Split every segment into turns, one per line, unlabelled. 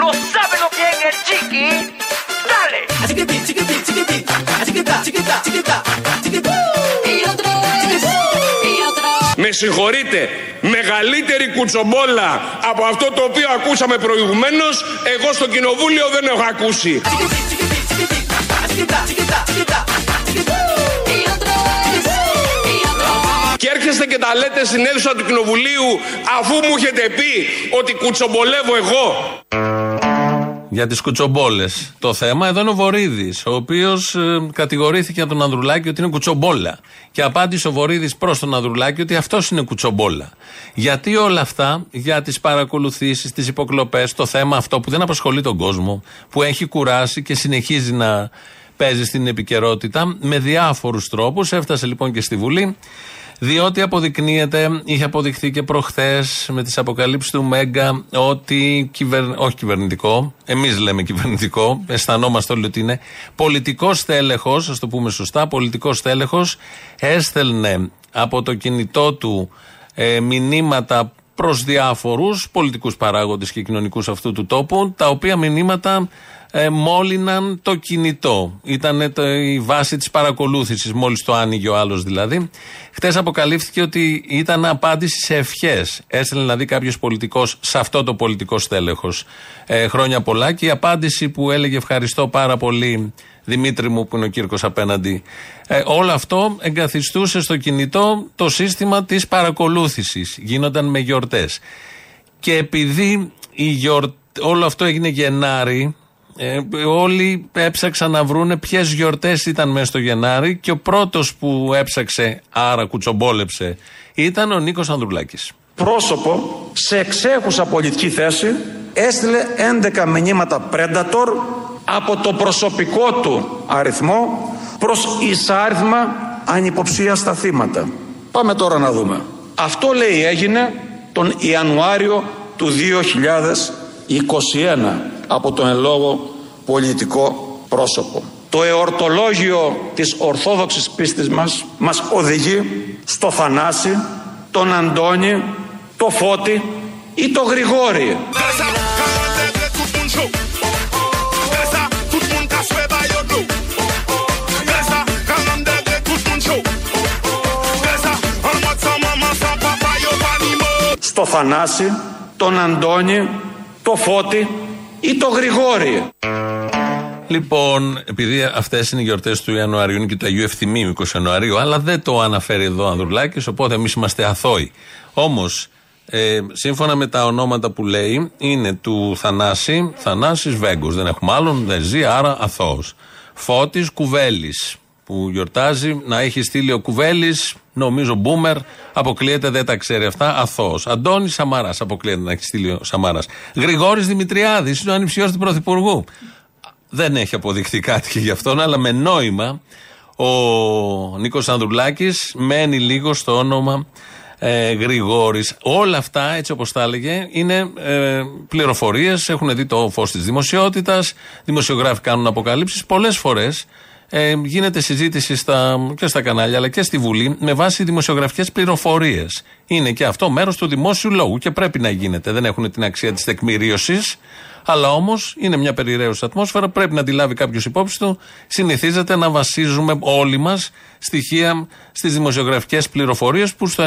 ¿No sabe lo que es el chiqui? ¡Dale!
Με συγχωρείτε, μεγαλύτερη κουτσομπόλα από αυτό το οποίο ακούσαμε προηγουμένως, εγώ στο κοινοβούλιο δεν έχω ακούσει. Και έρχεστε και τα λέτε στην αίθουσα του κοινοβουλίου αφού μου έχετε πει ότι κουτσομπολεύω εγώ.
Για τις κουτσομπόλες. Το θέμα εδώ είναι ο Βορύδης, ο οποίος ε, κατηγορήθηκε από τον Ανδρουλάκη ότι είναι κουτσομπόλα. Και απάντησε ο Βορύδης προς τον Ανδρουλάκη ότι αυτός είναι κουτσομπόλα. Γιατί όλα αυτά, για τις παρακολουθήσεις, τις υποκλοπές, το θέμα αυτό που δεν απασχολεί τον κόσμο, που έχει κουράσει και συνεχίζει να παίζει στην επικαιρότητα με διάφορους τρόπους. Έφτασε λοιπόν και στη Βουλή. Διότι αποδεικνύεται, είχε αποδειχθεί και προχθές με τις αποκαλύψεις του Μέγκα ότι κυβερ... όχι κυβερνητικό, εμείς λέμε κυβερνητικό, αισθανόμαστε όλοι ότι είναι πολιτικός τέλεχο, ας το πούμε σωστά, πολιτικός τέλεχο, έστελνε από το κινητό του ε, μηνύματα προς διάφορους πολιτικούς παράγοντες και κοινωνικούς αυτού του τόπου, τα οποία μηνύματα ε, μόλυναν το κινητό. Ήταν η βάση της παρακολούθησης, μόλις το άνοιγε ο άλλος δηλαδή. Χτες αποκαλύφθηκε ότι ήταν απάντηση σε ευχές. Έστειλε δηλαδή κάποιος πολιτικός σε αυτό το πολιτικό στέλεχος ε, χρόνια πολλά και η απάντηση που έλεγε ευχαριστώ πάρα πολύ Δημήτρη μου που είναι ο Κύρκος απέναντι. Ε, όλο αυτό εγκαθιστούσε στο κινητό το σύστημα της παρακολούθησης. Γίνονταν με γιορτές. Και επειδή η γιορ... όλο αυτό έγινε Γενάρη, ε, όλοι έψαξαν να βρούνε ποιες γιορτές ήταν μέσα στο Γενάρη και ο πρώτος που έψαξε, άρα κουτσομπόλεψε, ήταν ο Νίκος Ανδρουλάκης.
Πρόσωπο σε εξέχουσα πολιτική θέση έστειλε 11 μηνύματα Predator από το προσωπικό του αριθμό προς εισάριθμα ανυποψία στα θύματα. Πάμε τώρα να δούμε. Αυτό λέει έγινε τον Ιανουάριο του 2021 από τον ελόγο πολιτικό πρόσωπο. Το εορτολόγιο της Ορθόδοξης πίστης μας μας οδηγεί στο Θανάση, τον Αντώνη, το Φώτη ή το Γρηγόρη. Στο Θανάση, τον Αντώνη, το Φώτη ή το Γρηγόρη.
Λοιπόν, επειδή αυτές είναι οι γιορτές του Ιανουαρίου, είναι και του Αγίου Ευθυμίου 20 Ιανουαρίου, αλλά δεν το αναφέρει εδώ ο Ανδρουλάκης, οπότε εμείς είμαστε αθώοι. Όμως, ε, σύμφωνα με τα ονόματα που λέει, είναι του Θανάση, Θανάσης Βέγκος. Δεν έχουμε άλλον, δεν ζει, άρα αθώος. Φώτης Κουβέλης, που γιορτάζει, να έχει στείλει ο Κουβέλης, νομίζω μπούμερ, αποκλείεται, δεν τα ξέρει αυτά, αθώος. Αντώνης Σαμαράς, αποκλείεται να έχει στείλει ο Σαμαράς. Γρηγόρης Δημητριάδης, είναι ο ανυψιό του Πρωθυπουργού. Δεν έχει αποδειχθεί κάτι και γι' αυτόν, αλλά με νόημα ο Νίκος Ανδρουλάκης μένει λίγο στο όνομα ε, Γρηγόρης. Όλα αυτά, έτσι όπως τα έλεγε, είναι ε, πληροφορίες, έχουν δει το φως της δημοσιότητας, δημοσιογράφοι κάνουν αποκαλύψεις. Πολλές φορές ε, γίνεται συζήτηση στα, και στα κανάλια αλλά και στη Βουλή με βάση δημοσιογραφικές πληροφορίες. Είναι και αυτό μέρος του δημόσιου λόγου και πρέπει να γίνεται. Δεν έχουν την αξία της τεκμηρίωσης, αλλά όμως είναι μια περιραίωση ατμόσφαιρα. Πρέπει να τη λάβει κάποιος υπόψη του. Συνηθίζεται να βασίζουμε όλοι μας στοιχεία στις δημοσιογραφικές πληροφορίες που στο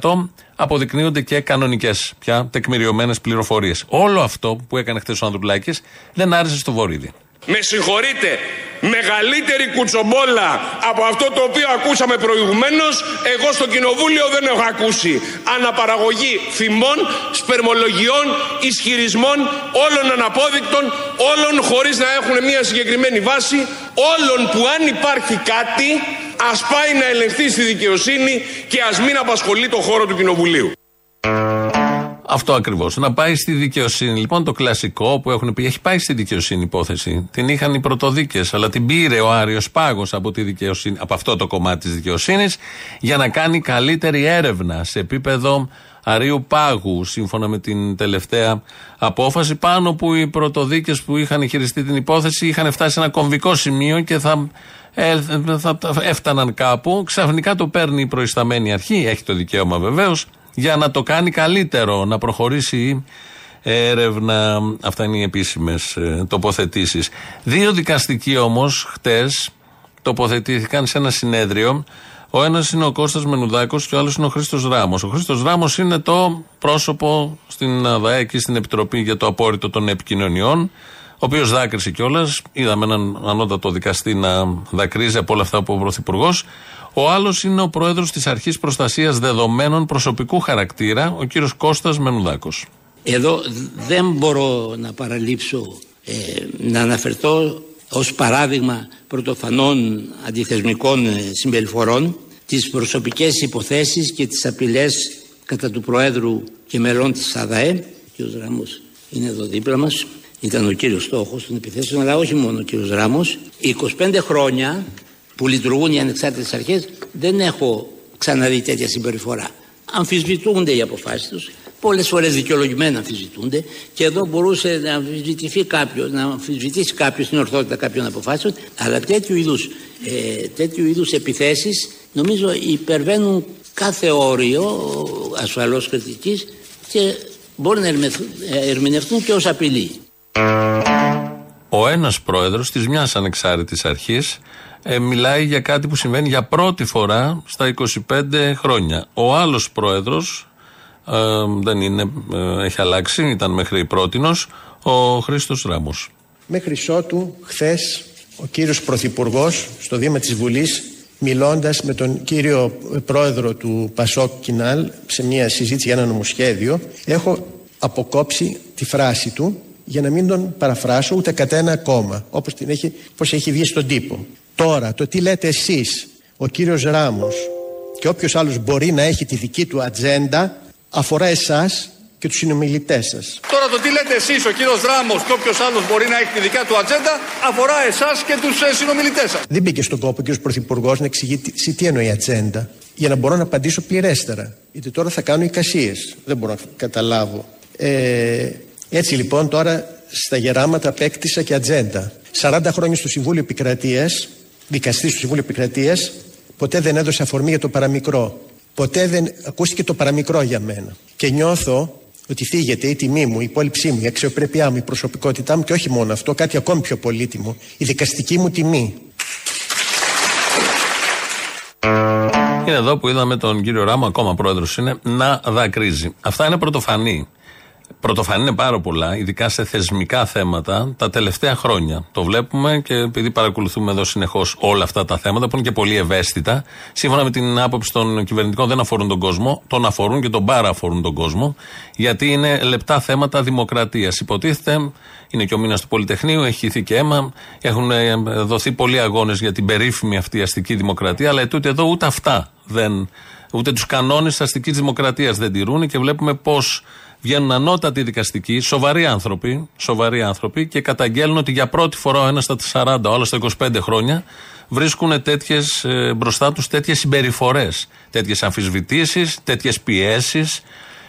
90% αποδεικνύονται και κανονικές πια τεκμηριωμένες πληροφορίες. Όλο αυτό που έκανε χθες ο Ανδρουλάκης δεν άρεσε στο Βορύδι.
Με συγχωρείτε, μεγαλύτερη κουτσομπόλα από αυτό το οποίο ακούσαμε προηγουμένως, εγώ στο κοινοβούλιο δεν έχω ακούσει. Αναπαραγωγή θυμών, σπερμολογιών, ισχυρισμών, όλων αναπόδεικτων, όλων χωρίς να έχουν μια συγκεκριμένη βάση, όλων που αν υπάρχει κάτι, ας πάει να ελεγχθεί στη δικαιοσύνη και ας μην απασχολεί το χώρο του κοινοβουλίου.
Αυτό ακριβώς. Να πάει στη δικαιοσύνη. Λοιπόν, το κλασικό που έχουν πει, έχει πάει στη δικαιοσύνη υπόθεση. Την είχαν οι πρωτοδίκες, αλλά την πήρε ο Άριος Πάγος από, τη δικαιοσύνη, από αυτό το κομμάτι της δικαιοσύνης για να κάνει καλύτερη έρευνα σε επίπεδο Αρίου Πάγου, σύμφωνα με την τελευταία απόφαση, πάνω που οι πρωτοδίκες που είχαν χειριστεί την υπόθεση είχαν φτάσει σε ένα κομβικό σημείο και θα, ε, θα, θα έφταναν κάπου. Ξαφνικά το παίρνει η προϊσταμένη αρχή, έχει το δικαίωμα βεβαίως, για να το κάνει καλύτερο, να προχωρήσει έρευνα. Αυτά είναι οι επίσημες τοποθετήσεις. Δύο δικαστικοί όμως χτες τοποθετήθηκαν σε ένα συνέδριο. Ο ένας είναι ο Κώστας Μενουδάκος και ο άλλος είναι ο Χρήστος Ράμος. Ο Χρήστος Ράμος είναι το πρόσωπο στην ΑΔΑΕ και στην Επιτροπή για το Απόρριτο των Επικοινωνιών, ο οποίος δάκρυσε κιόλας. Είδαμε έναν ανώτατο δικαστή να δακρύζει από όλα αυτά που ο Πρωθυπουργός. Ο άλλος είναι ο πρόεδρος της Αρχής Προστασίας Δεδομένων Προσωπικού Χαρακτήρα, ο κύριος Κώστας Μενουδάκος.
Εδώ δεν μπορώ να παραλείψω ε, να αναφερθώ ως παράδειγμα πρωτοφανών αντιθεσμικών ε, συμπεριφορών τις προσωπικές υποθέσεις και τις απειλές κατά του Προέδρου και μελών της ΑΔΑΕ ο κ. Ράμος είναι εδώ δίπλα μας ήταν ο κύριος στόχος των επιθέσεων αλλά όχι μόνο ο κύριος Ράμος 25 χρόνια που λειτουργούν οι ανεξάρτητες αρχές δεν έχω ξαναδεί τέτοια συμπεριφορά αμφισβητούνται οι αποφάσεις τους πολλές φορές δικαιολογημένα αμφισβητούνται και εδώ μπορούσε να αμφισβητηθεί κάποιος, να αμφισβητήσει κάποιος την ορθότητα κάποιων αποφάσεων, αλλά τέτοιου είδους ε, τέτοιου είδους επιθέσεις νομίζω υπερβαίνουν κάθε όριο ασφαλώς κριτικής και μπορεί να ερμηνευτούν και ως απειλή.
Ο ένας πρόεδρος της μιας ανεξάρτητης αρχής ε, μιλάει για κάτι που συμβαίνει για πρώτη φορά στα 25 χρόνια. Ο άλλος πρόεδρος ε, δεν είναι, ε, έχει αλλάξει, ήταν μέχρι πρότινος, ο Χρήστος Ράμος.
Μέχρι ότου χθες ο κύριος Πρωθυπουργός στο Δήμα της Βουλής μιλώντας με τον κύριο πρόεδρο του Πασόκ Κινάλ σε μια συζήτηση για ένα νομοσχέδιο έχω αποκόψει τη φράση του για να μην τον παραφράσω ούτε κατά ένα κόμμα όπως, την έχει, όπως έχει βγει στον τύπο. Τώρα το τι λέτε εσείς ο κύριος Ράμος και όποιος άλλος μπορεί να έχει τη δική του ατζέντα αφορά εσάς και τους συνομιλητές σας.
Τώρα το τι λέτε εσείς, ο κύριος Ράμος και όποιος άλλος μπορεί να έχει τη δικιά του ατζέντα, αφορά εσάς και τους ε, συνομιλητές σας.
Δεν μπήκε στον κόπο ο κύριος Πρωθυπουργός να εξηγήσει τι εννοεί ατζέντα, για να μπορώ να απαντήσω πληρέστερα. Γιατί τώρα θα κάνω εικασίες. Δεν μπορώ να καταλάβω. Ε, έτσι λοιπόν τώρα στα γεράματα απέκτησα και ατζέντα. 40 χρόνια στο Συμβούλιο Επικρατείας, δικαστής στο Συμβούλιο Επικρατείας, ποτέ δεν έδωσε αφορμή για το παραμικρό. Ποτέ δεν ακούστηκε το παραμικρό για μένα. Και νιώθω ότι θίγεται η τιμή μου, η υπόλοιψή μου, η αξιοπρέπειά μου, η προσωπικότητά μου και όχι μόνο αυτό, κάτι ακόμη πιο πολύτιμο, η δικαστική μου τιμή.
Είναι εδώ που είδαμε τον κύριο Ράμο, ακόμα πρόεδρος είναι, να δακρύζει. Αυτά είναι πρωτοφανή. Πρωτοφανή είναι πάρα πολλά, ειδικά σε θεσμικά θέματα, τα τελευταία χρόνια. Το βλέπουμε και επειδή παρακολουθούμε εδώ συνεχώς όλα αυτά τα θέματα που είναι και πολύ ευαίσθητα, σύμφωνα με την άποψη των κυβερνητικών δεν αφορούν τον κόσμο, τον αφορούν και τον παραφορούν τον κόσμο, γιατί είναι λεπτά θέματα δημοκρατίας. Υποτίθεται, είναι και ο μήνας του Πολυτεχνείου, έχει χυθεί και αίμα, έχουν ε, δοθεί πολλοί αγώνες για την περίφημη αυτή αστική δημοκρατία, αλλά ετούτε εδώ ούτε αυτά δεν. Ούτε τους κανόνες αστικής δημοκρατίας δεν τηρούν και βλέπουμε πώς βγαίνουν ανώτατοι δικαστικοί, σοβαροί άνθρωποι, σοβαροί άνθρωποι και καταγγέλνουν ότι για πρώτη φορά ο ένας στα 40, ο άλλος στα 25 χρόνια βρίσκουν τέτοιες, ε, μπροστά τους τέτοιες συμπεριφορές, τέτοιες αμφισβητήσεις, τέτοιες πιέσεις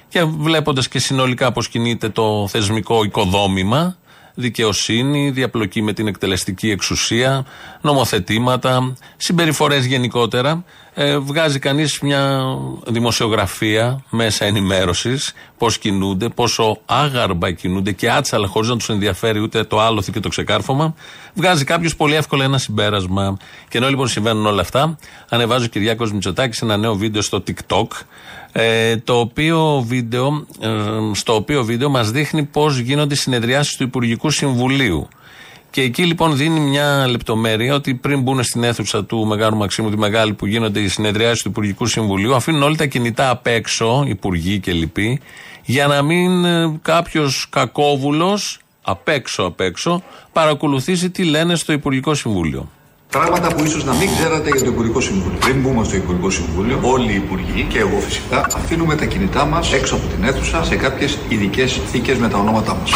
και βλέποντας και συνολικά πώς κινείται το θεσμικό οικοδόμημα, δικαιοσύνη, διαπλοκή με την εκτελεστική εξουσία, νομοθετήματα, συμπεριφορές γενικότερα. Ε, βγάζει κανείς μια δημοσιογραφία μέσα ενημέρωσης, πώς κινούνται, πόσο άγαρμπα κινούνται και άτσαλα χωρίς να τους ενδιαφέρει ούτε το άλοθη και το ξεκάρφωμα. Βγάζει κάποιος πολύ εύκολα ένα συμπέρασμα. Και ενώ λοιπόν συμβαίνουν όλα αυτά, ανεβάζει ο Κυριάκος Μητσοτάκης ένα νέο βίντεο στο TikTok. Ε, το οποίο βίντεο, ε, στο οποίο βίντεο μας δείχνει πώς γίνονται οι συνεδριάσεις του Υπουργικού Συμβουλίου. Και εκεί λοιπόν δίνει μια λεπτομέρεια ότι πριν μπουν στην αίθουσα του Μεγάλου Μαξίμου, τη μεγάλη που γίνονται οι συνεδριάσεις του Υπουργικού Συμβουλίου, αφήνουν όλοι τα κινητά απ' έξω, υπουργοί και λοιποί, για να μην ε, κάποιος κακόβουλος απ' έξω απ' έξω παρακολουθήσει τι λένε στο Υπουργικό Συμβούλιο.
Πράγματα που ίσως να μην ξέρατε για το Υπουργικό Συμβούλιο. Πριν μπούμε στο Υπουργικό Συμβούλιο, όλοι οι υπουργοί και εγώ φυσικά αφήνουμε τα κινητά μας έξω από την αίθουσα σε κάποιες ειδικές θήκες με τα ονόματά μας.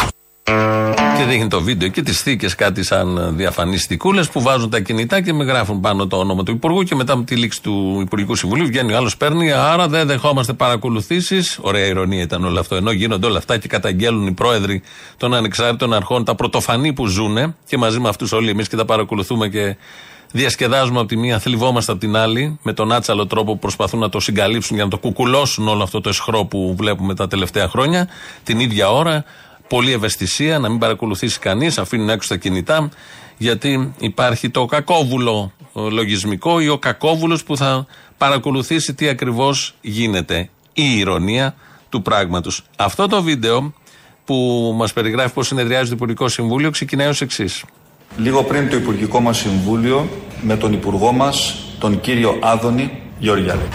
Και δείχνει το βίντεο και τις θήκες κάτι σαν διαφανιστικούλες που βάζουν τα κινητά και με γράφουν πάνω το όνομα του Υπουργού και μετά με τη λήξη του Υπουργικού Συμβουλίου βγαίνει ο άλλος παίρνει. Άρα δεν δεχόμαστε παρακολουθήσεις. Ωραία ηρωνία ήταν όλο αυτό. Ενώ γίνονται όλα αυτά και καταγγέλνουν οι πρόεδροι των ανεξάρτητων αρχών τα πρωτοφανή που ζουν και μαζί με αυτούς όλοι εμείς και τα παρακολουθούμε και διασκεδάζουμε από τη μία, θλιβόμαστε από την άλλη, με τον άτσαλο τρόπο που προσπαθούν να το συγκαλύψουν για να το κουκουλώσουν όλο αυτό το εσχρό που βλέπουμε τα τελευταία χρόνια. Την ίδια ώρα Πολύ ευαισθησία, να μην παρακολουθήσει κανείς, αφήνουν έξω τα κινητά, γιατί υπάρχει το κακόβουλο ε, λογισμικό ή ο κακόβουλος που θα παρακολουθήσει τι ακριβώς γίνεται. Η ηρωνία του πράγματος. Αυτό το βίντεο που μας περιγράφει πώς συνεδριάζει το Υπουργικό Συμβούλιο ξεκινάει ως εξής.
Λίγο πριν το Υπουργικό μας Συμβούλιο με τον Υπουργό μας, τον κύριο Άδωνη Γεωργιάδη.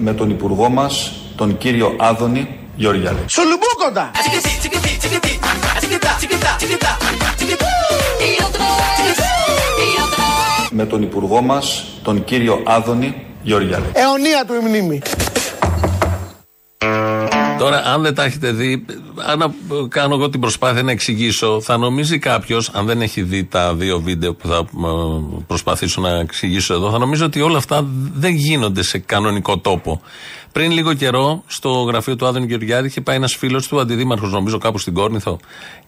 Με τον Υπουργό μας, τον κύριο Άδωνη Γεωργιάδη.
Σουλουμπούκοντα!
Με τον Υπουργό μας, τον κύριο Άδωνη Γεωργιάδη.
Αιωνία του η μνήμη.
Τώρα, αν δεν τα έχετε δει, αν κάνω εγώ την προσπάθεια να εξηγήσω, θα νομίζει κάποιος, αν δεν έχει δει τα δύο βίντεο που θα ε, προσπαθήσω να εξηγήσω εδώ, θα νομίζει ότι όλα αυτά δεν γίνονται σε κανονικό τόπο. Πριν λίγο καιρό, στο γραφείο του Άδωνη Γεωργιάδη, είχε πάει ένας φίλος του, αντιδήμαρχος, νομίζω κάπου στην Κόρινθο,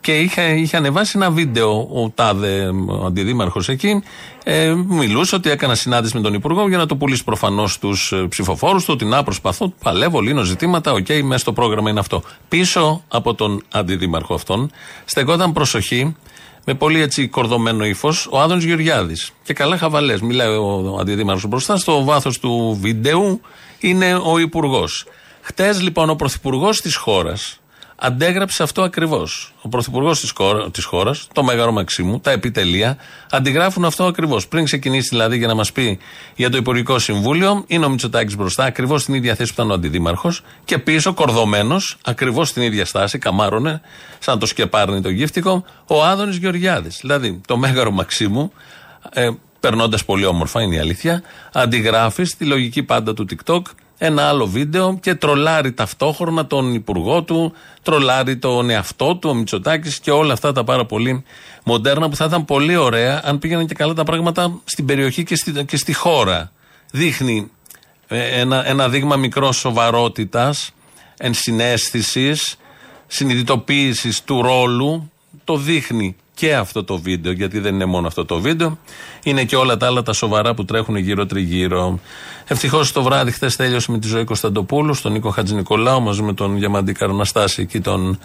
και είχε, είχε ανεβάσει ένα βίντεο ο τάδε αντιδήμαρχος εκεί. Ε, μιλούσε ότι έκανα συνάντηση με τον Υπουργό για να το πουλήσει προφανώς στους ψηφοφόρους του, ότι να προσπαθώ, παλεύω, λύνω ζητήματα, OK, okay, μέσα στο πρόγραμμα είναι αυτό. Πίσω από τον αντιδήμαρχο αυτόν στεκόταν προσοχή με πολύ έτσι κορδωμένο ύφος ο Άδωνη Γεωργιάδης. Και καλά χαβαλές. Μιλάει ο αντιδήμαρχος μπροστά. Στο βάθος του βίντεου είναι ο Υπουργός. Χτες λοιπόν ο Πρωθυπουργός της χώρας αντέγραψε αυτό ακριβώς. Ο Πρωθυπουργός της χώρα, το Μέγαρο Μαξίμου, τα επιτελεία, αντιγράφουν αυτό ακριβώς. Πριν ξεκινήσει δηλαδή για να μας πει για το Υπουργικό Συμβούλιο, είναι ο Μητσοτάκης μπροστά, ακριβώς στην ίδια θέση που ήταν ο Αντιδήμαρχος, και πίσω, κορδωμένος, ακριβώς στην ίδια στάση, καμάρωνε, σαν το σκεπάρνι το γύφτικο, ο Άδωνης Γεωργιάδης. Δηλαδή το Μέγαρο Μαξίμου, ε, περνώντας πολύ όμορφα, είναι η αλήθεια, αντιγράφεις στη λογική πάντα του TikTok ένα άλλο βίντεο και τρολάρει ταυτόχρονα τον υπουργό του, τρολάρει τον εαυτό του, ο Μητσοτάκης και όλα αυτά τα πάρα πολύ μοντέρνα που θα ήταν πολύ ωραία αν πήγαιναν και καλά τα πράγματα στην περιοχή και στη, και στη χώρα. Δείχνει ε, ένα, ένα δείγμα μικρός σοβαρότητας, ενσυναίσθησης, συνειδητοποίησης του ρόλου. Το δείχνει και αυτό το βίντεο, γιατί δεν είναι μόνο αυτό το βίντεο, είναι και όλα τα άλλα τα σοβαρά που τρέχουν γύρω-τριγύρω. Ευτυχώς το βράδυ χθες τέλειωσε με τη ζωή Κωνσταντοπούλου, τον Νίκο Χατζη Νικολάου, μαζί με τον Διαμαντή Καραναστάση εκεί τον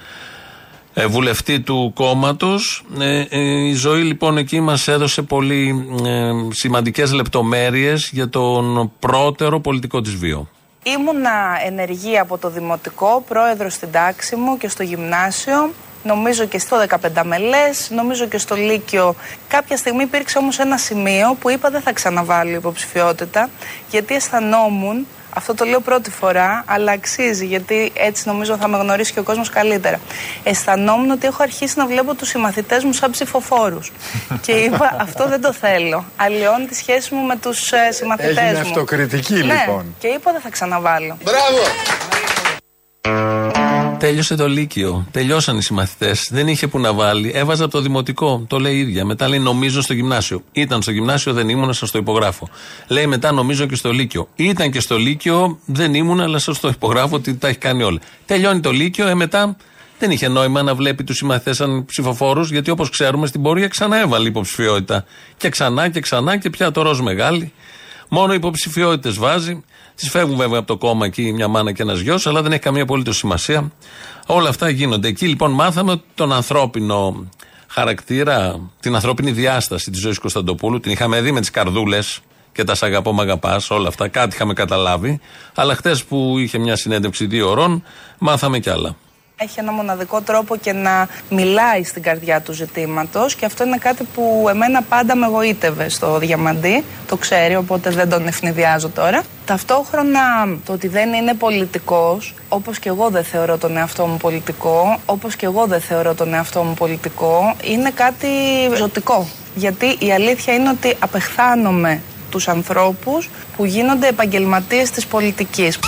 ε, βουλευτή του κόμματος. Ε, ε, η ζωή λοιπόν εκεί μας έδωσε πολύ ε, σημαντικές λεπτομέρειες για τον πρώτερο πολιτικό της βίο.
Ήμουνα ενεργή από το δημοτικό, πρόεδρο στην τάξη μου και στο γυμνάσιο νομίζω και στο 15 μελές, νομίζω και στο Λύκειο. Κάποια στιγμή υπήρξε όμως ένα σημείο που είπα δεν θα ξαναβάλω υποψηφιότητα, γιατί αισθανόμουν, αυτό το λέω πρώτη φορά, αλλά αξίζει, γιατί έτσι νομίζω θα με γνωρίσει και ο κόσμος καλύτερα. Αισθανόμουν ότι έχω αρχίσει να βλέπω τους συμμαθητές μου σαν ψηφοφόρους. και είπα αυτό δεν το θέλω. Αλλιώνει τη σχέση μου με τους ε, συμμαθητές
Έγινε
μου.
αυτοκριτική
Ναι,
λοιπόν.
και είπα δεν θα ξαναβάλω.
Μπράβο!
Τέλειωσε το Λύκειο. Τελειώσαν οι συμμαθητές. Δεν είχε που να βάλει. Έβαζα από το δημοτικό. Το λέει η ίδια. Μετά λέει νομίζω στο γυμνάσιο. Ήταν στο γυμνάσιο, δεν ήμουν, σας το υπογράφω. Λέει μετά νομίζω και στο Λύκειο. Ήταν και στο Λύκειο, δεν ήμουν, αλλά σας το υπογράφω ότι τα έχει κάνει όλα. Τελειώνει το Λύκειο, ε, μετά δεν είχε νόημα να βλέπει τους συμμαθητές σαν ψηφοφόρους, γιατί όπως ξέρουμε στην πορεία ξανά έβαλε υποψηφιότητα. Και ξανά και ξανά και πια το ροζ μεγάλη. Μόνο υποψηφιότητες βάζει. Τη φεύγουν βέβαια από το κόμμα εκεί μια μάνα και ένας γιος, αλλά δεν έχει καμία απολύτως σημασία. Όλα αυτά γίνονται. Εκεί λοιπόν μάθαμε τον ανθρώπινο χαρακτήρα, την ανθρώπινη διάσταση της ζωής Κωνσταντοπούλου. Την είχαμε δει με τις καρδούλες και τα σ' αγαπώ, μ' αγαπάς, όλα αυτά. Κάτι είχαμε καταλάβει. Αλλά χτε που είχε μια συνέντευξη δύο ωρών, μάθαμε κι άλλα.
Έχει ένα μοναδικό τρόπο και να μιλάει στην καρδιά του ζητήματος και αυτό είναι κάτι που εμένα πάντα με εγωίτευε στο Διαμαντή. Το ξέρει, οπότε δεν τον ευνηδιάζω τώρα. Ταυτόχρονα το ότι δεν είναι πολιτικός, όπως και εγώ δεν θεωρώ τον εαυτό μου πολιτικό, όπως και εγώ δεν θεωρώ τον εαυτό μου πολιτικό, είναι κάτι ζωτικό. Γιατί η αλήθεια είναι ότι απεχθάνομαι τους ανθρώπους που γίνονται επαγγελματίες της πολιτικής.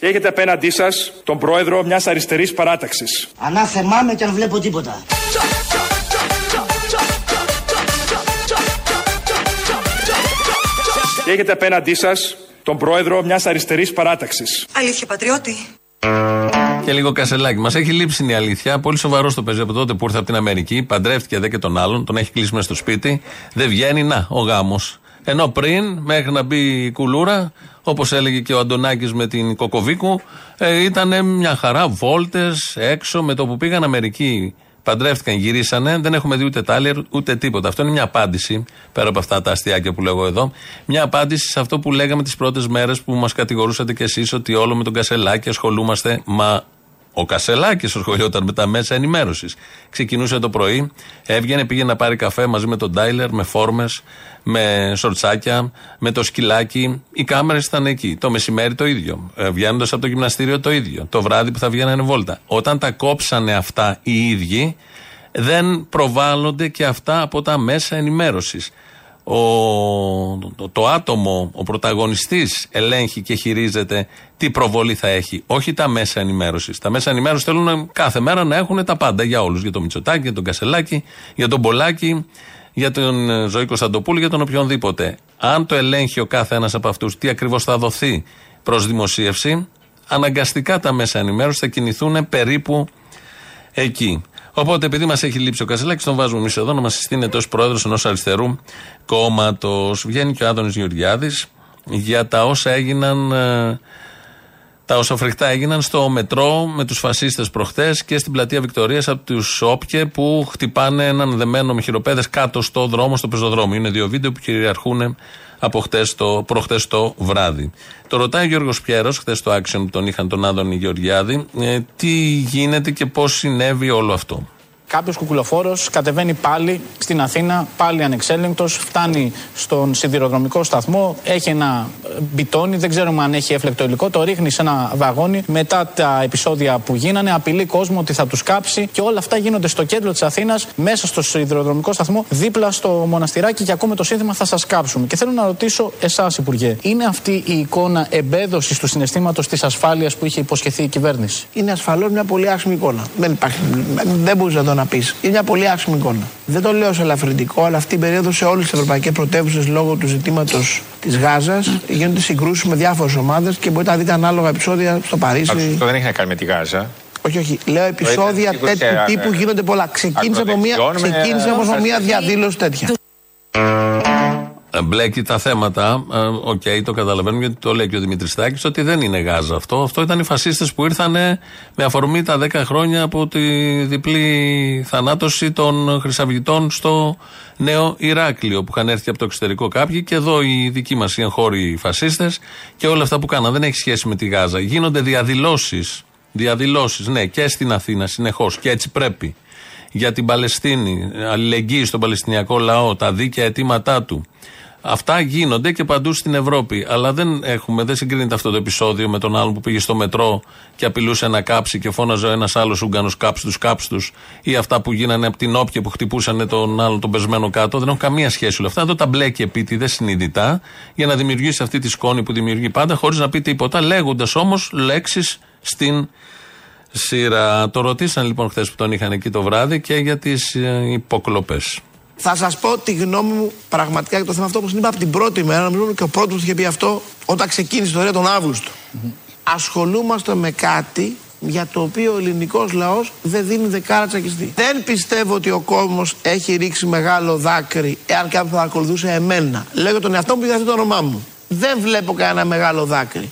Και έχετε απέναντί σας τον πρόεδρο μιας αριστερής παράταξης.
Ανάθεμά με και αν βλέπω τίποτα.
Και έχετε απέναντί σας τον πρόεδρο μιας αριστερής παράταξης.
Αλήθεια πατριώτη.
Και λίγο κασελάκι. Μας έχει λείψει η αλήθεια. Πολύ σοβαρό το παίζει από τότε που ήρθε από την Αμερική. Παντρεύτηκε εδώ και τον άλλον. Τον έχει κλείσει μέσα στο σπίτι. Δεν βγαίνει. Να, ο γάμος. Ενώ πριν, μέχρι να μπει η κουλούρα, όπως έλεγε και ο Αντωνάκης με την Κοκοβίκου, ε, ήταν μια χαρά βόλτες έξω με το που πήγαν Αμερική. Παντρεύτηκαν, γυρίσανε, δεν έχουμε δει ούτε τάλιρ ούτε τίποτα. Αυτό είναι μια απάντηση, πέρα από αυτά τα αστιάκια που λέγω εδώ, μια απάντηση σε αυτό που λέγαμε τις πρώτες μέρες που μας κατηγορούσατε κι εσείς ότι όλο με τον Κασελάκη ασχολούμαστε. Μα ο Κασελάκης ασχολιόταν με τα μέσα ενημέρωσης. Ξεκινούσε το πρωί, έβγαινε, πήγε να πάρει καφέ μαζί με τον Τάιλερ, με φόρμες, με σορτσάκια, με το σκυλάκι. Οι κάμερες ήταν εκεί. Το μεσημέρι το ίδιο. Ε, Βγαίνοντας από το γυμναστήριο το ίδιο. Το βράδυ που θα βγαίνανε βόλτα. Όταν τα κόψανε αυτά οι ίδιοι, δεν προβάλλονται και αυτά από τα μέσα ενημέρωσης. Ο, το, το άτομο, ο πρωταγωνιστής ελέγχει και χειρίζεται τι προβολή θα έχει. Όχι τα μέσα ενημέρωσης. Τα μέσα ενημέρωσης θέλουν κάθε μέρα να έχουν τα πάντα για όλους. Για τον Μητσοτάκη, για τον Κασελάκη, για τον Πολάκη, για τον ε, Ζωή Κωνσταντοπούλου, για τον οποιονδήποτε. Αν το ελέγχει ο κάθε ένας από αυτούς τι ακριβώς θα δοθεί προς δημοσίευση, αναγκαστικά τα μέσα ενημέρωσης θα κινηθούν περίπου εκεί. Οπότε, επειδή μας έχει λείψει ο Κασελάκης, τον βάζουμε εμείς εδώ να μας συστήνεται ως πρόεδρος ενός αριστερού κόμματος. Βγαίνει και ο Άδωνης Γεωργιάδης για τα όσα έγιναν. ε, τα όσα φρικτά έγιναν στο μετρό με τους φασίστες προχθέ και στην πλατεία Βικτωρίας από τους Όπκε που χτυπάνε έναν δεμένο με χειροπέδες κάτω στο δρόμο, στο πεζοδρόμιο. Είναι δύο βίντεο που κυριαρχούν από χτες το, προχτές το βράδυ. Το ρωτάει ο Γιώργος Πιέρος, χθε το Action που τον είχαν τον Άδωνη Γεωργιάδη, ε, τι γίνεται και πώς συνέβη όλο αυτό.
Κάποιος κουκουλοφόρος κατεβαίνει πάλι στην Αθήνα, πάλι ανεξέλεγκτος, φτάνει στον σιδηροδρομικό σταθμό, έχει ένα ε, μπιτόνι, δεν ξέρουμε αν έχει έφλεκτο υλικό, το ρίχνει σε ένα βαγόνι. Μετά τα επεισόδια που γίνανε, απειλεί κόσμο ότι θα τους κάψει και όλα αυτά γίνονται στο κέντρο της Αθήνας, μέσα στο σιδηροδρομικό σταθμό, δίπλα στο μοναστηράκι και ακούμε το σύνθημα Θα σας κάψουμε. Και θέλω να ρωτήσω εσάς, Υπουργέ, είναι αυτή η εικόνα εμπέδωσης του συναισθήματος της ασφάλειας που είχε υποσχεθεί η κυβέρνηση;
Είναι ασφαλώς μια πολύ άσχημη εικόνα. Δεν, υπάρχει, δεν μπορείς να το να πεις. Είναι μια πολύ άσχημη εικόνα. Δεν το λέω σε ελαφρυντικό, αλλά αυτή η περίοδος σε όλες τις ευρωπαϊκές πρωτεύουσες λόγω του ζητήματος της Γάζας γίνονται συγκρούσεις με διάφορες ομάδες και μπορείτε να δείτε ανάλογα επεισόδια στο Παρίσι.
Αυτό δεν έχει να κάνει με τη Γάζα.
Όχι, όχι. Λέω επεισόδια
σίγουρα
τέτοιου
σε-
τύπου γίνονται πολλά. Ξεκίνησε από μια,
Ακροδεξιών με-
ξεκίνησε όμως από μια διαδήλωση τέτοια.
Ε, Μπλέκει τα θέματα. ε, Οκ, το καταλαβαίνουμε γιατί το λέει και ο Δημήτρη Στάκη ότι δεν είναι Γάζα αυτό. Αυτό ήταν οι φασίστες που ήρθαν με αφορμή τα 10 χρόνια από τη διπλή θανάτωση των Χρυσαυγητών στο νέο Ηράκλειο που είχαν έρθει από το εξωτερικό κάποιοι και εδώ οι δικοί μας οι εγχώροι φασίστες και όλα αυτά που κάναν. Δεν έχει σχέση με τη Γάζα. Γίνονται διαδηλώσεις. Διαδηλώσεις, ναι, και στην Αθήνα συνεχώς και έτσι πρέπει για την Παλαιστίνη, αλληλεγγύη στον Παλαιστινιακό λαό, τα δίκαια αιτήματά του. Αυτά γίνονται και παντού στην Ευρώπη. Αλλά δεν έχουμε, δεν συγκρίνεται αυτό το επεισόδιο με τον άλλον που πήγε στο μετρό και απειλούσε να κάψει και φώναζε ένας άλλος Ούγγανος κάψ τους, κάψ τους. Ή αυτά που γίνανε από την όπια που χτυπούσαν τον άλλον τον πεσμένο κάτω. Δεν έχουν καμία σχέση όλα αυτά. Εδώ τα μπλέκει επίτηδες συνειδητά για να δημιουργήσει αυτή τη σκόνη που δημιουργεί πάντα χωρίς να πει τίποτα, λέγοντας όμως λέξεις στην σειρά. Το ρωτήσαν λοιπόν χθες που τον είχαν εκεί το βράδυ και για τις ε, υποκλοπές.
Θα σας πω τη γνώμη μου πραγματικά για το θέμα αυτό, όπως είπα από την πρώτη μέρα. Νομίζω ότι και ο πρώτος που είχε πει αυτό όταν ξεκίνησε η ιστορία τον Αύγουστο. Ασχολούμαστε με κάτι για το οποίο ο ελληνικός λαός δεν δίνει δεκάρα τσακιστή. Δεν πιστεύω ότι ο κόσμος έχει ρίξει μεγάλο δάκρυ εάν κάποιος θα ακολουθούσε εμένα. Λέω για τον εαυτό μου γιατί το όνομά μου. Δεν βλέπω κανένα μεγάλο δάκρυ.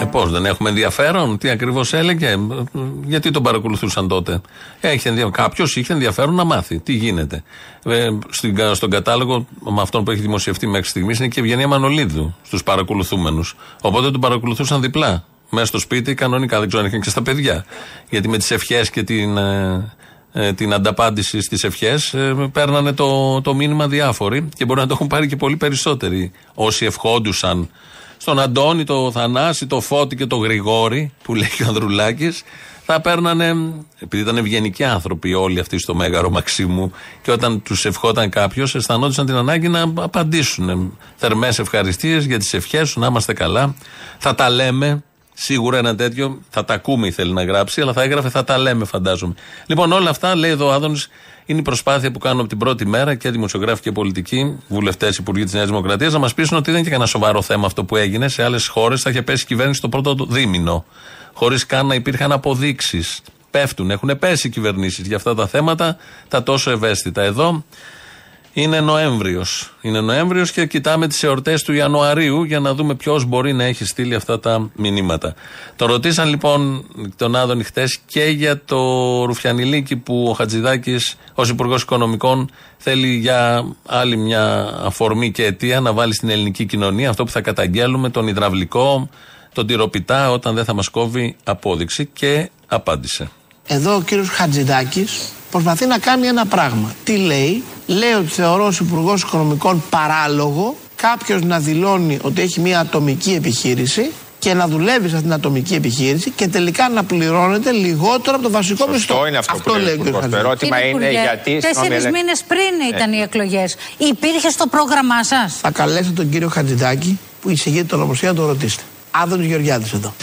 Ε, πώς, δεν έχουμε ενδιαφέρον, τι ακριβώς έλεγε, ε, γιατί τον παρακολουθούσαν τότε; Έχει ενδιαφέρον. Κάποιος είχε ενδιαφέρον να μάθει τι γίνεται; Ε, στην, στον κατάλογο με αυτόν που έχει δημοσιευτεί μέχρι στιγμής είναι και η Ευγενία Μανολίδου στους παρακολουθούμενους. Οπότε τον παρακολουθούσαν διπλά. Μέσα στο σπίτι, κανονικά δεν ξέρω αν είχαν και στα παιδιά. Γιατί με τις ευχές και την, ε, ε, την ανταπάντηση στις ευχές ε, παίρνανε το, το μήνυμα διάφοροι και μπορεί να το έχουν πάρει και πολύ περισσότεροι όσοι ευχόντουσαν στον Αντώνη, το Θανάση, το Φώτη και το Γρηγόρη, που λέει και ο Ανδρουλάκης, θα παίρνανε, επειδή ήταν ευγενικοί άνθρωποι όλοι αυτοί στο Μέγαρο Μαξίμου, και όταν τους ευχόταν κάποιος, αισθανόντουσαν την ανάγκη να απαντήσουν. Θερμές ευχαριστίες για τις ευχές σου, να είμαστε καλά. Θα τα λέμε. Σίγουρα ένα τέτοιο θα τα ακούμε, ήθελε να γράψει, αλλά θα έγραφε θα τα λέμε, φαντάζομαι. Λοιπόν, όλα αυτά, λέει εδώ ο Άδωνης, είναι η προσπάθεια που κάνουν από την πρώτη μέρα και δημοσιογράφοι και πολιτικοί, βουλευτές, υπουργοί της Νέας Δημοκρατίας, να μας πείσουν ότι δεν είναι και κανένα σοβαρό θέμα αυτό που έγινε. Σε άλλες χώρες θα είχε πέσει η κυβέρνηση το πρώτο του δίμηνο. χωρίς καν να υπήρχαν αποδείξεις. Πέφτουν, έχουν πέσει οι κυβερνήσεις για αυτά τα θέματα, τα τόσο ευαίσθητα. Εδώ είναι Νοέμβριος. Είναι Νοέμβριος και κοιτάμε τις εορτές του Ιανουαρίου για να δούμε ποιος μπορεί να έχει στείλει αυτά τα μηνύματα. Το ρωτήσαν λοιπόν τον Άδωνη χτε και για το Ρουφιανιλίκη που ο Χατζηδάκης ως Υπουργός Οικονομικών θέλει για άλλη μια αφορμή και αιτία να βάλει στην ελληνική κοινωνία αυτό που θα καταγγέλουμε, τον υδραυλικό, τον τυροπιτά, όταν δεν θα μας κόβει απόδειξη και απάντησε.
Εδώ ο κύριος Χατζηδάκης προσπαθεί να κάνει ένα πράγμα. Τι λέει, λέει ότι θεωρώ ως υπουργός Οικονομικών παράλογο κάποιος να δηλώνει ότι έχει μια ατομική επιχείρηση και να δουλεύει σε αυτήν την ατομική επιχείρηση και τελικά να πληρώνεται λιγότερο από το βασικό μισθό.
Αυτό είναι αυτό, που λέει ο κ. Το ερώτημα είναι γιατί.
Τέσσερις μήνες πριν ήταν οι εκλογές. Υπήρχε στο πρόγραμμά σας.
Θα καλέσετε τον κύριο Χατζηδάκη που εισηγείται το νομοσία να τον ρωτήσετε. Άδωνης Γεωργιάδης εδώ.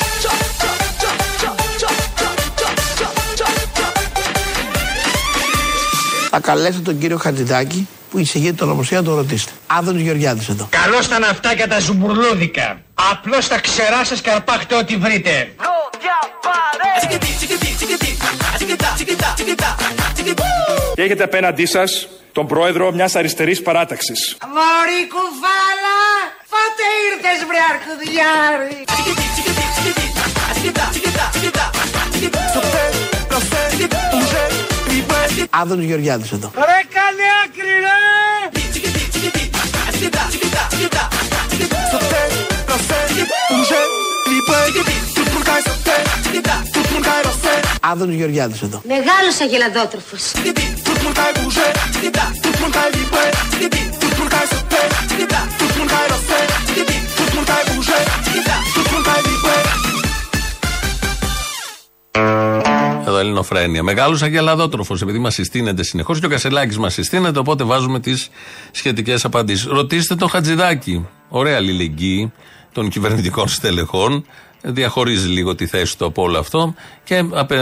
Θα καλέσετε τον κύριο Χατζηδάκη που εισηγείται το νομοσία να τον ρωτήσετε. Άδωνης Γεωργιάδης εδώ.
Καλώς τα ναυτάκια τα ζουμπουρλούδικα. Απλώς τα ξερά σας και αρπάχτε ό,τι βρείτε.
Και έχετε απέναντί σας τον πρόεδρο μιας αριστερής παράταξης.
Μωρή κουβάλα, πότε ήρθες βρε αρχουδιάρη.
Άδωνη Γεωργιάδης εδώ.
Ρε καλή άκρη ρε.
Άδωνη Γεωργιάδης εδώ.
Μεγάλος αγελαδότροφος.
Εδώ Ελληνοφρένια. Μεγάλος αγελαδότροφος, επειδή μας συστήνεται συνεχώς και ο Κασελάκης μας συστήνεται, οπότε βάζουμε τις σχετικές απαντήσεις. Ρωτήστε τον Χατζηδάκη. Ωραία αλληλεγγύη των κυβερνητικών στελεχών. Διαχωρίζει λίγο τη θέση του από όλο αυτό και απε,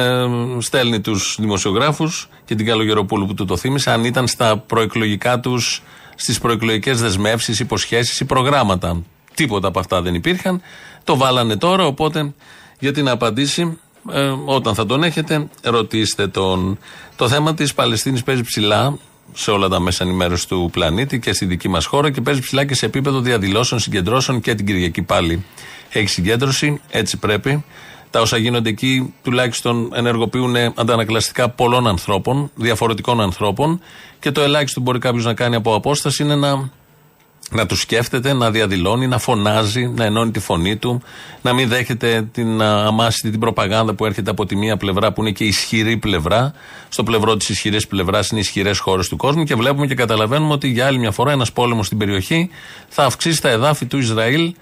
στέλνει τους δημοσιογράφους και την Καλογεροπούλου που του το θύμισε αν ήταν στα προεκλογικά τους, στις προεκλογικές δεσμεύσεις, υποσχέσεις ή προγράμματα. Τίποτα από αυτά δεν υπήρχαν. Το βάλανε τώρα, οπότε για την απαντήσει ε, όταν θα τον έχετε, ρωτήστε τον. Το θέμα της Παλαιστίνης παίζει ψηλά σε όλα τα μέσα ενημέρωσης του πλανήτη και στη δική μας χώρα και παίζει ψηλά και σε επίπεδο διαδηλώσεων, συγκεντρώσεων και την Κυριακή πάλι έχει συγκέντρωση. Έτσι πρέπει. Τα όσα γίνονται εκεί τουλάχιστον ενεργοποιούν αντανακλαστικά πολλών ανθρώπων, διαφορετικών ανθρώπων και το ελάχιστο που μπορεί κάποιος να κάνει από απόσταση είναι να να τους σκέφτεται, να διαδηλώνει, να φωνάζει, να ενώνει τη φωνή του, να μην δέχεται την αμάσιτη την προπαγάνδα που έρχεται από τη μία πλευρά που είναι και ισχυρή πλευρά. Στο πλευρό της ισχυρής πλευράς είναι ισχυρές χώρες του κόσμου και βλέπουμε και καταλαβαίνουμε ότι για άλλη μια φορά ένας πόλεμος στην περιοχή θα αυξήσει τα εδάφη του Ισραήλ,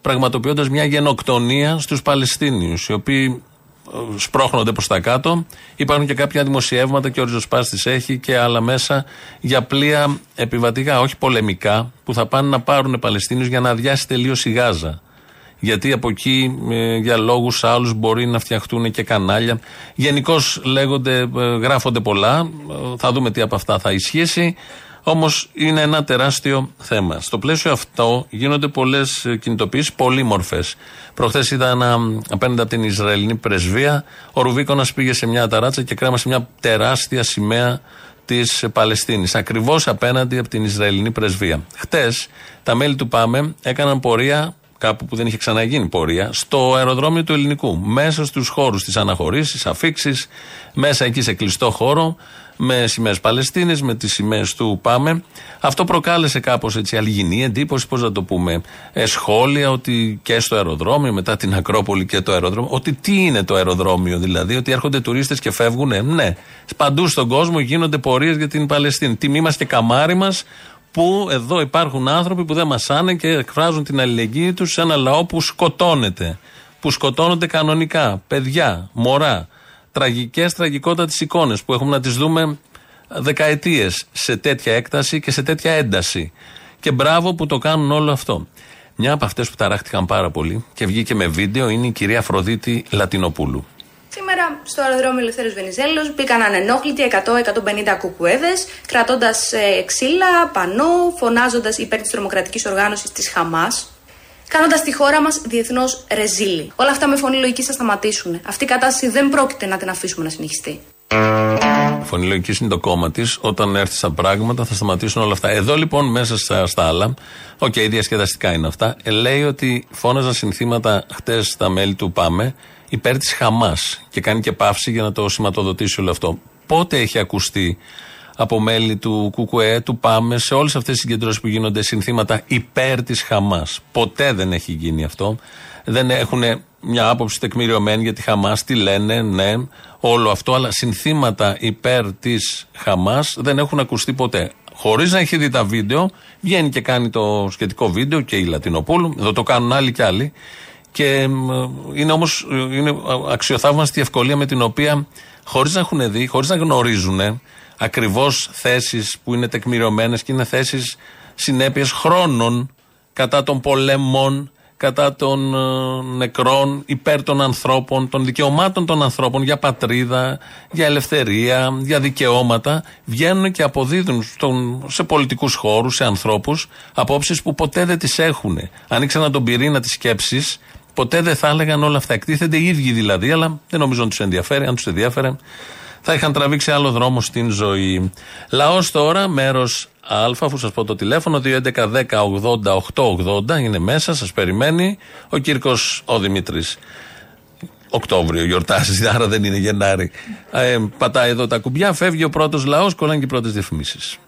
πραγματοποιώντας μια γενοκτονία στους Παλαιστίνιους, οι οποίοι σπρώχνονται προς τα κάτω. Υπάρχουν και κάποια δημοσιεύματα και ο Ριζοσπάστη έχει και άλλα μέσα για πλοία επιβατικά, όχι πολεμικά, που θα πάνε να πάρουν Παλαιστίνιου για να αδειάσει τελείως η Γάζα. Γιατί από εκεί ε, για λόγους άλλους μπορεί να φτιαχτούν και κανάλια. Γενικώς λέγονται, ε, γράφονται πολλά. Ε, θα δούμε τι από αυτά θα ισχύσει. Όμως είναι ένα τεράστιο θέμα. Στο πλαίσιο αυτό γίνονται πολλές κινητοποιήσεις, πολύμορφε. Προχθές είδα ένα απέναντι από την Ισραηλινή πρεσβεία. Ο Ρουβίκονας πήγε σε μια ταράτσα και κρέμασε μια τεράστια σημαία της Παλαιστίνης. Ακριβώς απέναντι από την Ισραηλινή πρεσβεία. Χτες τα μέλη του ΠΑΜΕ έκαναν πορεία κάπου που δεν είχε ξαναγίνει πορεία, στο αεροδρόμιο του Ελληνικού. Μέσα στους χώρους της αναχωρήση, αφήξει, μέσα εκεί σε κλειστό χώρο, με σημαίες Παλαιστίνης, με τις σημαίες του Πάμε. Αυτό προκάλεσε κάπως έτσι αλγινή εντύπωση, πώς να το πούμε, ε, σχόλια ότι και στο αεροδρόμιο, μετά την Ακρόπολη και το αεροδρόμιο, ότι τι είναι το αεροδρόμιο δηλαδή, ότι έρχονται τουρίστες και φεύγουν. Ναι, παντού στον κόσμο γίνονται πορείες για την Παλαιστίνη. Τιμή μας και καμάρι μας που εδώ υπάρχουν άνθρωποι που δεν μασάνε και εκφράζουν την αλληλεγγύη τους σε ένα λαό που σκοτώνεται. Που σκοτώνονται κανονικά. Παιδιά, μωρά. Τραγικές, τραγικότατες εικόνες που έχουμε να τις δούμε δεκαετίες σε τέτοια έκταση και σε τέτοια ένταση. Και μπράβο που το κάνουν όλο αυτό. Μια από αυτές που ταράχτηκαν πάρα πολύ και βγήκε με βίντεο είναι η κυρία Αφροδίτη Λατινοπούλου.
Σήμερα στο αεροδρόμιο Ελευθέριος Βενιζέλος μπήκαν ανενόχλητοι 100-150 κουκουέδες, κρατώντας ε, ξύλα, πανό, φωνάζοντας υπέρ της τρομοκρατικής οργάνωσης της Χαμάς. Κάνοντας τη χώρα μας διεθνώς ρεζίλι. Όλα αυτά με Φωνή Λογικής θα σταματήσουν. Αυτή η κατάσταση δεν πρόκειται να την αφήσουμε να συνεχιστεί.
Η Φωνή Λογικής είναι το κόμμα της. Όταν έρθει στα πράγματα θα σταματήσουν όλα αυτά. Εδώ λοιπόν μέσα στα, στα άλλα, OK, okay, διασκεδαστικά είναι αυτά, ε, λέει ότι φώναζαν συνθήματα χτες στα μέλη του ΠΑΜΕ υπέρ της Χαμάς και κάνει και παύση για να το σηματοδοτήσει όλο αυτό. Πότε έχει ακουστεί από μέλη του ΚΚΕ, του ΠΑΜΕ, σε όλες αυτές τις συγκεντρώσεις που γίνονται συνθήματα υπέρ της Χαμάς. Ποτέ δεν έχει γίνει αυτό. Δεν έχουν μια άποψη τεκμηριωμένη για τη Χαμάς. Τι λένε, ναι, όλο αυτό. Αλλά συνθήματα υπέρ της Χαμάς δεν έχουν ακουστεί ποτέ. Χωρίς να έχει δει τα βίντεο, βγαίνει και κάνει το σχετικό βίντεο και η Λατινοπούλου. Εδώ το κάνουν άλλοι κι άλλοι. Και είναι όμως είναι αξιοθαύμαστη η ευκολία με την οποία, χωρίς να έχουν δει, χωρίς να γνωρίζουν ακριβώς θέσεις που είναι τεκμηριωμένες και είναι θέσεις συνέπειες χρόνων κατά των πολέμων, κατά των ε, νεκρών, υπέρ των ανθρώπων, των δικαιωμάτων των ανθρώπων για πατρίδα, για ελευθερία, για δικαιώματα, βγαίνουν και αποδίδουν στον, σε πολιτικούς χώρους, σε ανθρώπους, απόψεις που ποτέ δεν τις έχουν. Ανοίξαν τον πυρήνα της σκέψης, ποτέ δεν θα έλεγαν όλα αυτά. Εκτίθενται οι ίδιοι δηλαδή, αλλά δεν νομίζω να τους ενδιαφέρει. Αν τους ενδιαφέρε, θα είχαν τραβήξει άλλο δρόμο στην ζωή. Λαός τώρα, μέρος Α, αφού σας πω το τηλέφωνο, 2.11.10.80.880 είναι μέσα, σας περιμένει. Ο Κύρκος ο Δημήτρης. Οκτώβριο γιορτάζει, άρα δεν είναι Γενάρη. Ε, πατάει εδώ τα κουμπιά, φεύγει ο πρώτος λαός, κολλάνε και οι πρώτες διαφημίσεις.